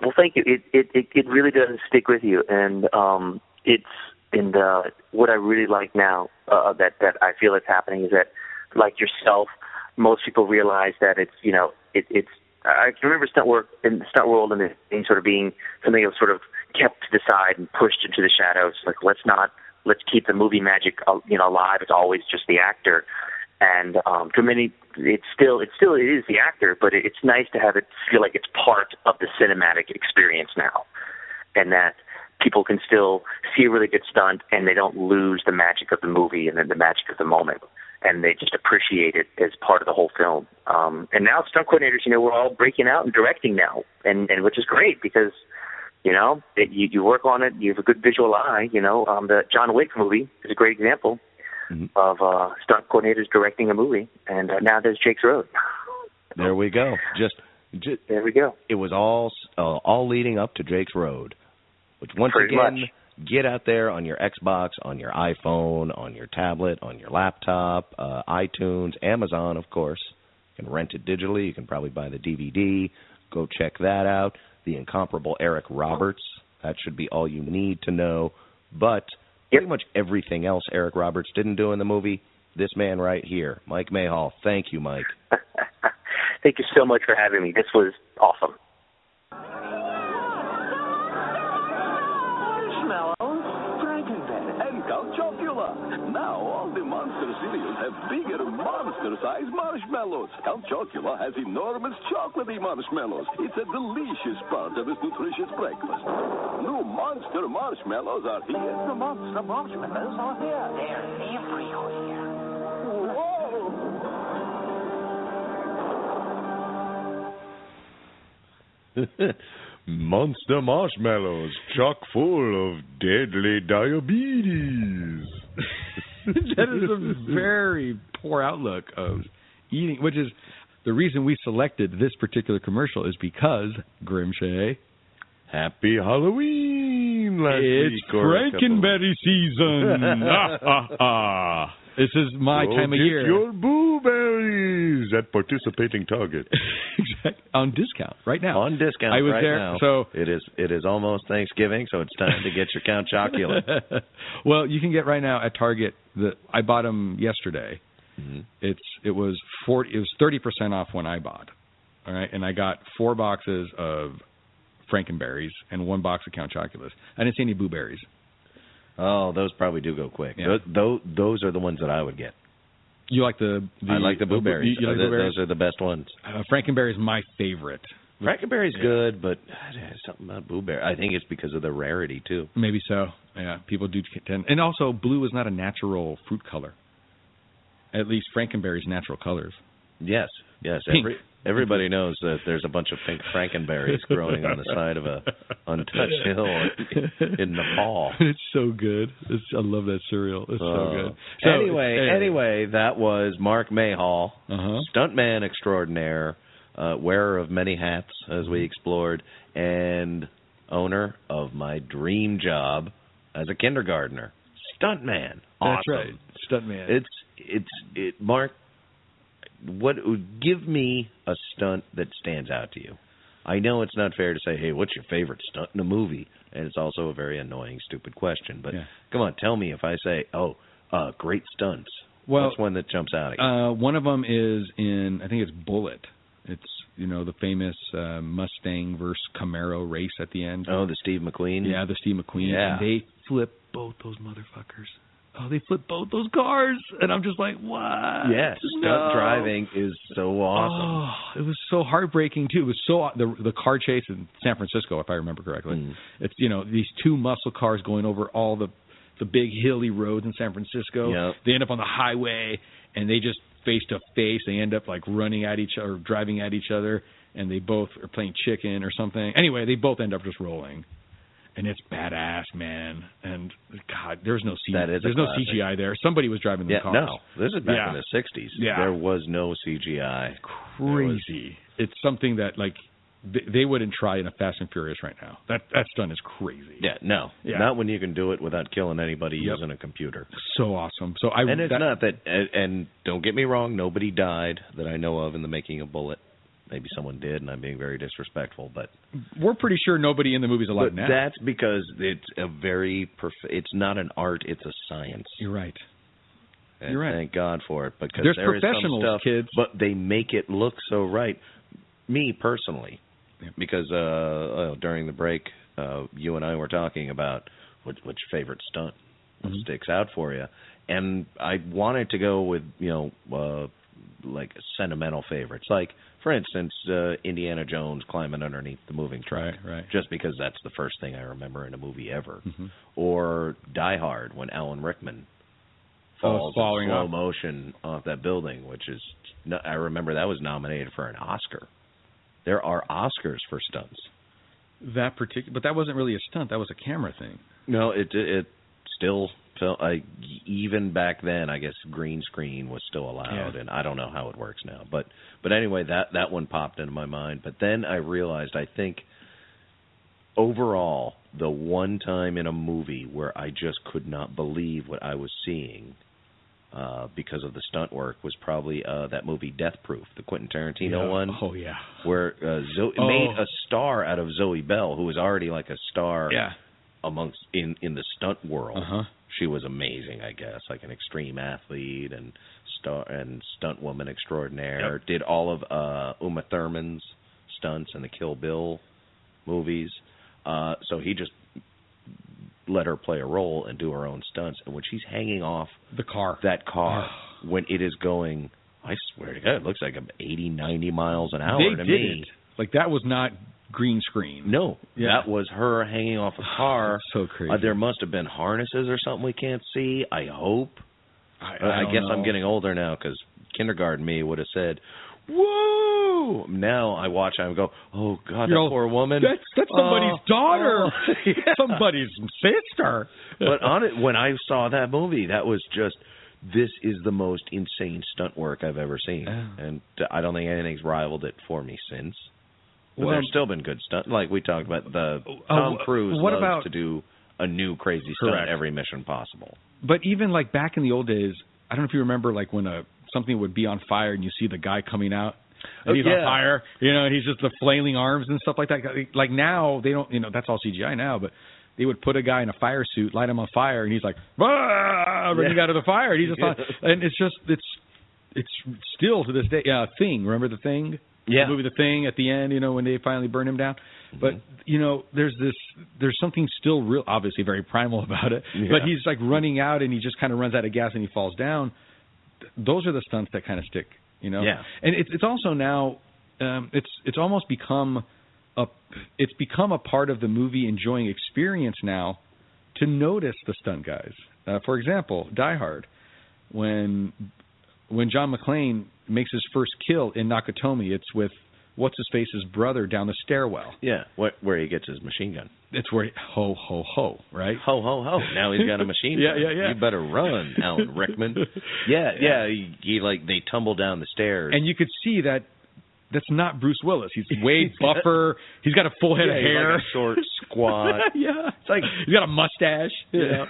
Well, thank you. It it it, it really does stick with you, and um, it's and uh, what I really like now uh, that that I feel is happening is that, like yourself, most people realize that it's you know it, it's. I can remember stunt work in stunt world and it being sort of being something that was sort of kept to the side and pushed into the shadows. Like let's not let's keep the movie magic you know alive. It's always just the actor and um for many it's still it's still it is the actor but it, it's nice to have it feel like it's part of the cinematic experience now and that people can still see a really good stunt and they don't lose the magic of the movie and then the magic of the moment and they just appreciate it as part of the whole film um and now stunt coordinators you know we're all breaking out and directing now and and which is great because you know it, you you work on it you have a good visual eye you know um the John Wick movie is a great example Mhm. of uh, stunt coordinators directing a movie, and uh, now there's Jake's Road. There we go. Just, just There we go. it was all uh, all leading up to Jake's Road, which once Pretty again, much. Get out there on your Xbox, on your iPhone, on your tablet, on your laptop, uh, iTunes, Amazon, of course. You can rent it digitally. You can probably buy the DVD. Go check that out. The incomparable Eric Roberts. That should be all you need to know. But pretty much everything else Eric Roberts didn't do in the movie, this man right here, Mike Mayhall. Thank you, Mike. Thank you so much for having me. This was awesome. Monster-sized marshmallows. Count Chocula has enormous chocolatey marshmallows. It's a delicious part of his nutritious breakfast. New monster marshmallows are here. The monster marshmallows are here. They're everywhere. Monster marshmallows, chock full of deadly diabetes. that is a very poor outlook of eating, which is the reason we selected this particular commercial is because Grimshay. Happy Halloween last It's week. or a Frankenberry season. ah, ah, ah. This is my Go time of get year. your Boo Berries at participating Target. On discount right now. On discount I was right there, now. so it is it is almost Thanksgiving, so it's time to get your Count Chocula. well, you can get right now at Target. The I bought them yesterday. Mm-hmm. It's it was forty. It was thirty percent off when I bought. All right, and I got four boxes of Frankenberries and one box of Count Chocula's. I didn't see any Boo Berries. Oh, those probably do go quick. Yeah. Those, those are the ones that I would get. You like the? the I like the Boo Berries. You, you like Uh, th- Boo Berries? Those are the best ones. Uh, Frankenberry is my favorite. Frankenberry's good, but there's something about Boo Berry. I think it's because of the rarity too. Maybe so. Yeah, people do tend, and also blue is not a natural fruit color. At least Frankenberry's natural colors. Yes, yes. Every Everybody knows that there's a bunch of pink frankenberries growing on the side of a untouched hill in, in Nepal. It's so good. It's, I love that cereal. It's so Uh, good. So, anyway, anyway, that was Mark Mayhall, Uh-huh. stuntman extraordinaire, uh, wearer of many hats, as Mm-hmm. we explored, and owner of my dream job as a kindergartner, stuntman. That's right. Stuntman. It's it's it. Mark, what give me a stunt that stands out to you? I know it's not fair to say, "Hey, what's your favorite stunt in a movie?" And it's also a very annoying, stupid question. But Yeah. come on, tell me if I say, "Oh, uh, great stunts." Well, what's one that jumps out at you? Uh, one of them is in, I think it's Bullitt. It's you know the famous uh, Mustang versus Camaro race at the end. oh, the Steve McQueen. yeah, the Steve McQueen. Yeah. And they flip both those motherfuckers. Oh, they flip both those cars, and I'm just like, what? Yes, stunt No. driving is so awesome. Oh, it was so heartbreaking too. It was so the the car chase in San Francisco, if I remember correctly. Mm. It's you know these two muscle cars going over all the the big hilly roads in San Francisco. Yep. They end up on the highway and they just face to face. They end up like running at each other, driving at each other, and they both are playing chicken or something. Anyway, they both end up just rolling. And it's badass, man. And God, there's no C- That is there's no. CGI there. Somebody was driving the Yeah, cars. no, this is back Yeah. in the '60s. Yeah. there was no CGI. crazy. It's something that like they, they wouldn't try in a Fast and Furious right now. That that stunt is crazy. Yeah, no, Yeah. not when you can do it without killing anybody Yep. using a computer. so awesome. So I and it's that, not that and, and don't get me wrong nobody died that i know of in the making of Bullitt maybe someone did and i'm being very disrespectful but we're pretty sure nobody in the movie's alive but now. that's because it's a very perf- it's not an art it's a science You're right. and you're right. thank god for it because There's there professionals, stuff, kids. but they make it look so right me personally Yeah. because uh, uh during the break uh you and i were talking about what, what's your favorite stunt what Mhm. sticks out for you and i wanted to go with you know uh like sentimental favorites like for instance uh indiana jones climbing underneath the moving truck Right, right. just because that's the first thing i remember in a movie ever Mhm. or die hard when alan rickman Oh, falls falling in slow off. motion off that building which is i remember that was nominated for an oscar there are oscars for stunts That particular, but that wasn't really a stunt. That was a camera thing. No, it it still felt like even back then. I guess green screen was still allowed, Yeah. and I don't know how it works now. But but anyway, that that one popped into my mind. But then I realized I think overall the one time in a movie where I just could not believe what I was seeing. Uh, because of the stunt work was probably uh, that movie Death Proof, the Quentin Tarantino Yeah. one Oh yeah. where uh, Zoe Oh. made a star out of Zoe Bell, who was already like a star Yeah. amongst in in the stunt world. Uh huh. She was amazing, I guess, like an extreme athlete and star and stunt woman extraordinaire. Did all of uh Uma Thurman's stunts in the Kill Bill movies. Uh so he just let her play a role and do her own stunts. And when she's hanging off The car. that car when it is going I swear to God, it looks like 80, 90 miles an hour they to did me. Like that was not green screen. No, Yeah. that was her hanging off a car. So crazy. Uh, there must have been harnesses or something we can't see. I hope. I, Uh, I, guess know. I'm getting older now because kindergarten me would have said, "Whoa!" Now I watch and I go, "Oh God, You're that poor woman." That's that's somebody's Oh, daughter. oh." Yeah. Somebody's sister. but on it, when I saw that movie, that was just this is the most insane stunt work I've ever seen, Oh. and I don't think anything's rivaled it for me since. But Well- there's still been good stunt, like we talked about. The Uh, Tom wh- Cruise what about- to do a new crazy stunt Correct. every mission possible. But even like back in the old days, I don't know if you remember like when a something would be on fire and you see the guy coming out and Oh, he's yeah. on fire, you know, and he's just the flailing arms and stuff like that. Like now they don't, you know, that's all CGI now, but they would put a guy in a fire suit, light him on fire, and he's like, ah, running Yeah. out of the fire, and he's just, on, and it's just, it's, it's still to this day, yeah, Thing. Remember the Thing? Yeah. the movie The Thing at the end, you know, when they finally burn him down. But you know, there's this, there's something still real, obviously very primal about it. Yeah. But he's like running out, and he just kind of runs out of gas, and he falls down. Th- Those are the stunts that kind of stick, you know. Yeah. And it's it's also now, um, it's it's almost become a, it's become a part of the movie enjoying experience now, to notice the stunt guys. Uh, for example, Die Hard, when when John McClane makes his first kill in Nakatomi, it's with what's his face's brother down the stairwell. Yeah, what, where he gets his machine gun. It's where ho ho ho, right? Ho ho ho! Now he's got a machine Yeah, gun. yeah, yeah. You better run, Alan Rickman. Yeah, yeah. He, he like they tumble down the stairs. And you could see that that's not Bruce Willis. He's way buffer. He's got a full head yeah, of he's hair. like short, squat. yeah, it's like he's got a mustache. You, know?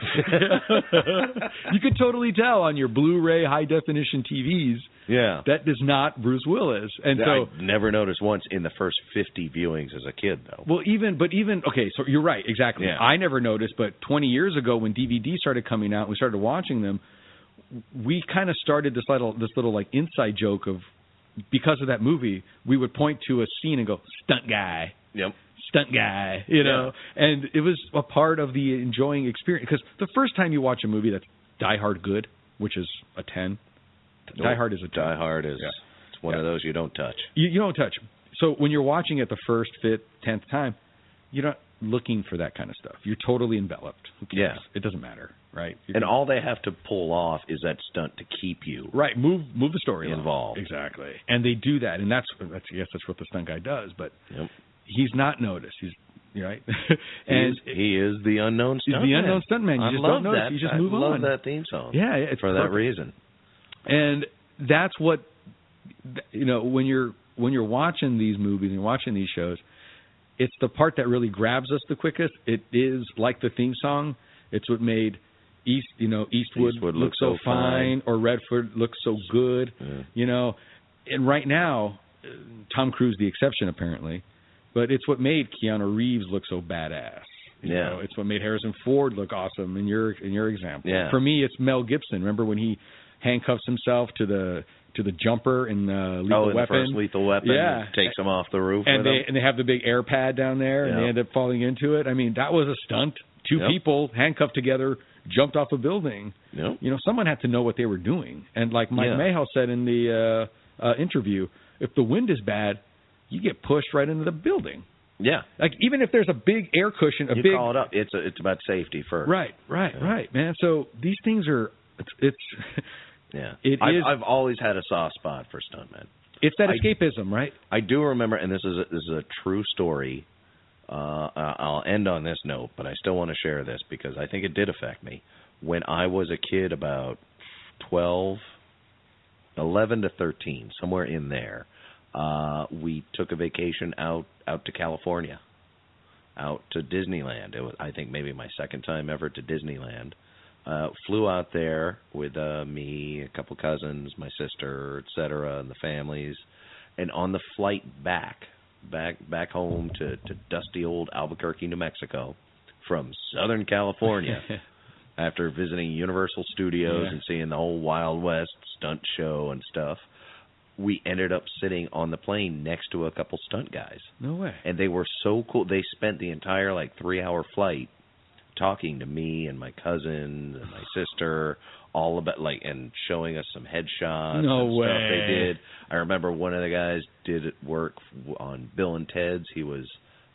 you could totally tell on your Blu-ray high definition TVs yeah. that is not Bruce Willis. And so, I never noticed once in the first 50 viewings as a kid, though. well, even but even okay, so you're right, exactly. Yeah. I never noticed, but 20 years ago when DVD started coming out, we started watching them. We kind of started this little this little like inside joke of because of that movie, we would point to a scene and go stunt guy. Yep. stunt guy, you know. And it was a part of the enjoying experience because the first time you watch a movie that's Die Hard good, which is a ten, Die Hard is a 10. Die Hard is Yeah. it's one of those you don't touch. You, you don't touch. So when you're watching it the first, fifth, tenth time, you're not looking for that kind of stuff. You're totally enveloped. Who cares? Yeah. It doesn't matter, right? You And all they have to pull off is that stunt to keep you. Right, move move the story along. Involved. exactly, and they do that, and that's that's yes, that's what the stunt guy does. But Yep. he's not noticed. He's right, He and is, he is the unknown stunt. He's the unknown stuntman. You I just love don't notice. that. You just I move love on. that theme song. yeah, it's for that reason. and that's what you know when you're when you're watching these movies and watching these shows it's the part that really grabs us the quickest it is like the theme song it's what made east you know eastwood, Eastwood look so so fine or redford look so good Yeah. you know and right now tom cruise the exception apparently but it's what made keanu reeves look so badass you Yeah. know, it's what made Harrison Ford look awesome in your in your example. Yeah. For me, it's Mel Gibson. Remember when he handcuffs himself to the to the jumper in uh, Lethal oh, in Weapon? the first Lethal Weapon, Yeah. takes him off the roof and they him. and they have the big air pad down there, and they end up falling into it. I mean, that was a stunt. Two Yep. people handcuffed together jumped off a building. Yep. You know, someone had to know what they were doing. And like Mike Yeah. Mayhall said in the uh, uh, interview, if the wind is bad, you get pushed right into the building. Yeah, Like even if there's a big air cushion, a you big call it up. It's a, it's about safety first. Right, right, Yeah. right, man. So these things are it's it's, Yeah. It I've, is- I've always had a soft spot for stuntmen. it's that I- escapism, right? I do remember, and this is a, this is a true story. Uh, I'll end on this note, but I still want to share this because I think it did affect me. When I was a kid, about twelve, eleven to thirteen, somewhere in there, uh, we took a vacation out out to California, out to Disneyland. It was, I think, maybe my second time ever to Disneyland. Uh, flew out there with uh, me, a couple cousins, my sister, et cetera, and the families and on the flight back back back home to to dusty old Albuquerque, New Mexico from Southern California after visiting Universal Studios Yeah. and seeing the whole Wild West stunt show and stuff we ended up sitting on the plane next to a couple stunt guys no way. and they were so cool they spent the entire like 3 hour flight talking to me and my cousins and my sister all about like and showing us some headshots No and stuff they did. I remember one of the guys did work on Bill and Ted's. He was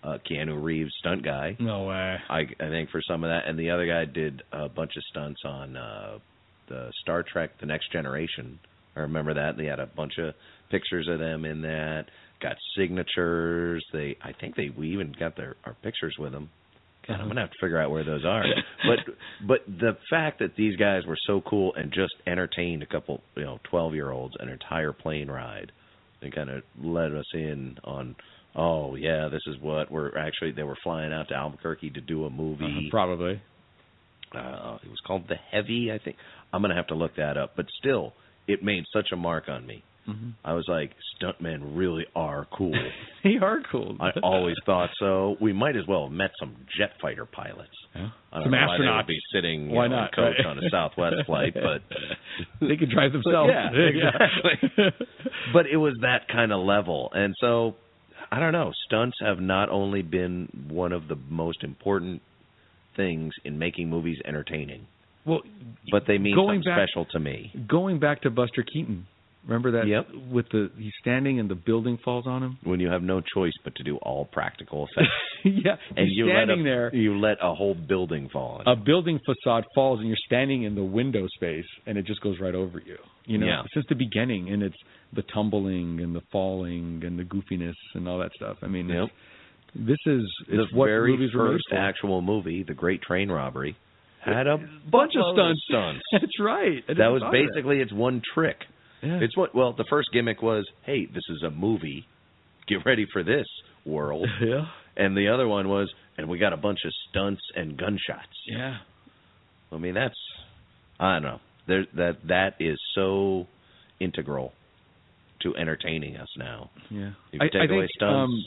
uh Keanu Reeves stunt guy. No way. I I think for some of that and the other guy did a bunch of stunts on uh the Star Trek The Next Generation. I remember that. They had a bunch of pictures of them in that. Got signatures. They I think they we even got their our pictures with them. God, I'm gonna have to figure out where those are. but but the fact that these guys were so cool and just entertained a couple, you know, twelve year olds an entire plane ride, and kind of let us in on. Oh yeah, this is what we're actually. They were flying out to Albuquerque to do a movie. Uh, probably. Uh, it was called The Heavy, I think. I'm gonna have to look that up. But still, it made such a mark on me. Mm-hmm. I was like, stuntmen really are cool. They are cool. I always thought so. We might as well have met some jet fighter pilots. Yeah. I don't Some know why they astronauts. be sitting Why know, in not, coach right? on a Southwest flight, but they could drive themselves. yeah, exactly. but it was that kind of level, and so I don't know. Stunts have not only been one of the most important things in making movies entertaining, well, but they mean something back- special to me. going back to Buster Keaton Remember that? Yep. With the he's standing and the building falls on him. When you have no choice but to do all practical effects, yeah, and you standing let a, there. you let a whole building fall on. A building facade falls, and you're standing in the window space, and it just goes right over you. You know, Yeah. since the beginning, and it's the tumbling and the falling and the goofiness and all that stuff. I mean, Yep. this is the very movies first actual movie, The Great Train Robbery, had a bunch of stunts. stunts. That's right. That was thought of that. basically its one trick. Yeah. It's what well, the first gimmick was, hey, this is a movie. Get ready for this world. yeah, and the other one was, and we got a bunch of stunts and gunshots. yeah. I mean, that's I don't know. There that that is so integral to entertaining us now. Yeah, If you I, take I away think stunts- um,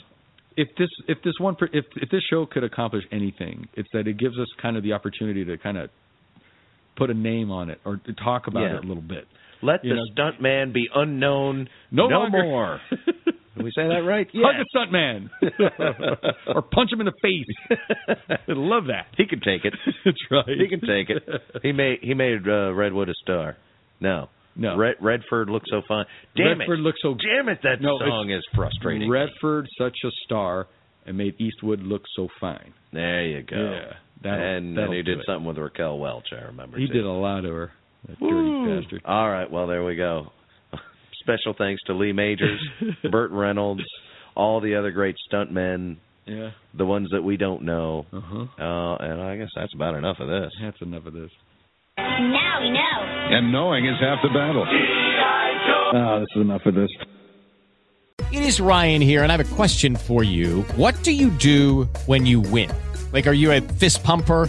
if this if this one if if this show could accomplish anything, it's that it gives us kind of the opportunity to kind of put a name on it or to talk about Yeah. it a little bit. Let You the know- stunt man be unknown No, no longer. more. Did we say that right? Hug a stunt man or punch him in the face. I love that. He can take it. That's right. He can take it. He made he made uh, Redwood a star. No, No. Red, Redford looks so fine. Damn Redford it! looks so Damn it! That No, song is frustrating. Redford such a star and made Eastwood look so fine. there you go. Yeah, that'll- and that'll then he did it. something with Raquel Welch. I remember. He too. did a lot to her. That Woo. dirty bastard. All right, well there we go. Special thanks to Lee Majors, Burt Reynolds, all the other great stuntmen, Yeah. the ones that we don't know. Uh huh. Uh, and I guess that's about enough of this. That's enough of this. Now we know. And knowing is half the battle. Ah, this is enough of this. It is Ryan here, and I have a question for you. What do you do when you win? Like, are you a fist pumper?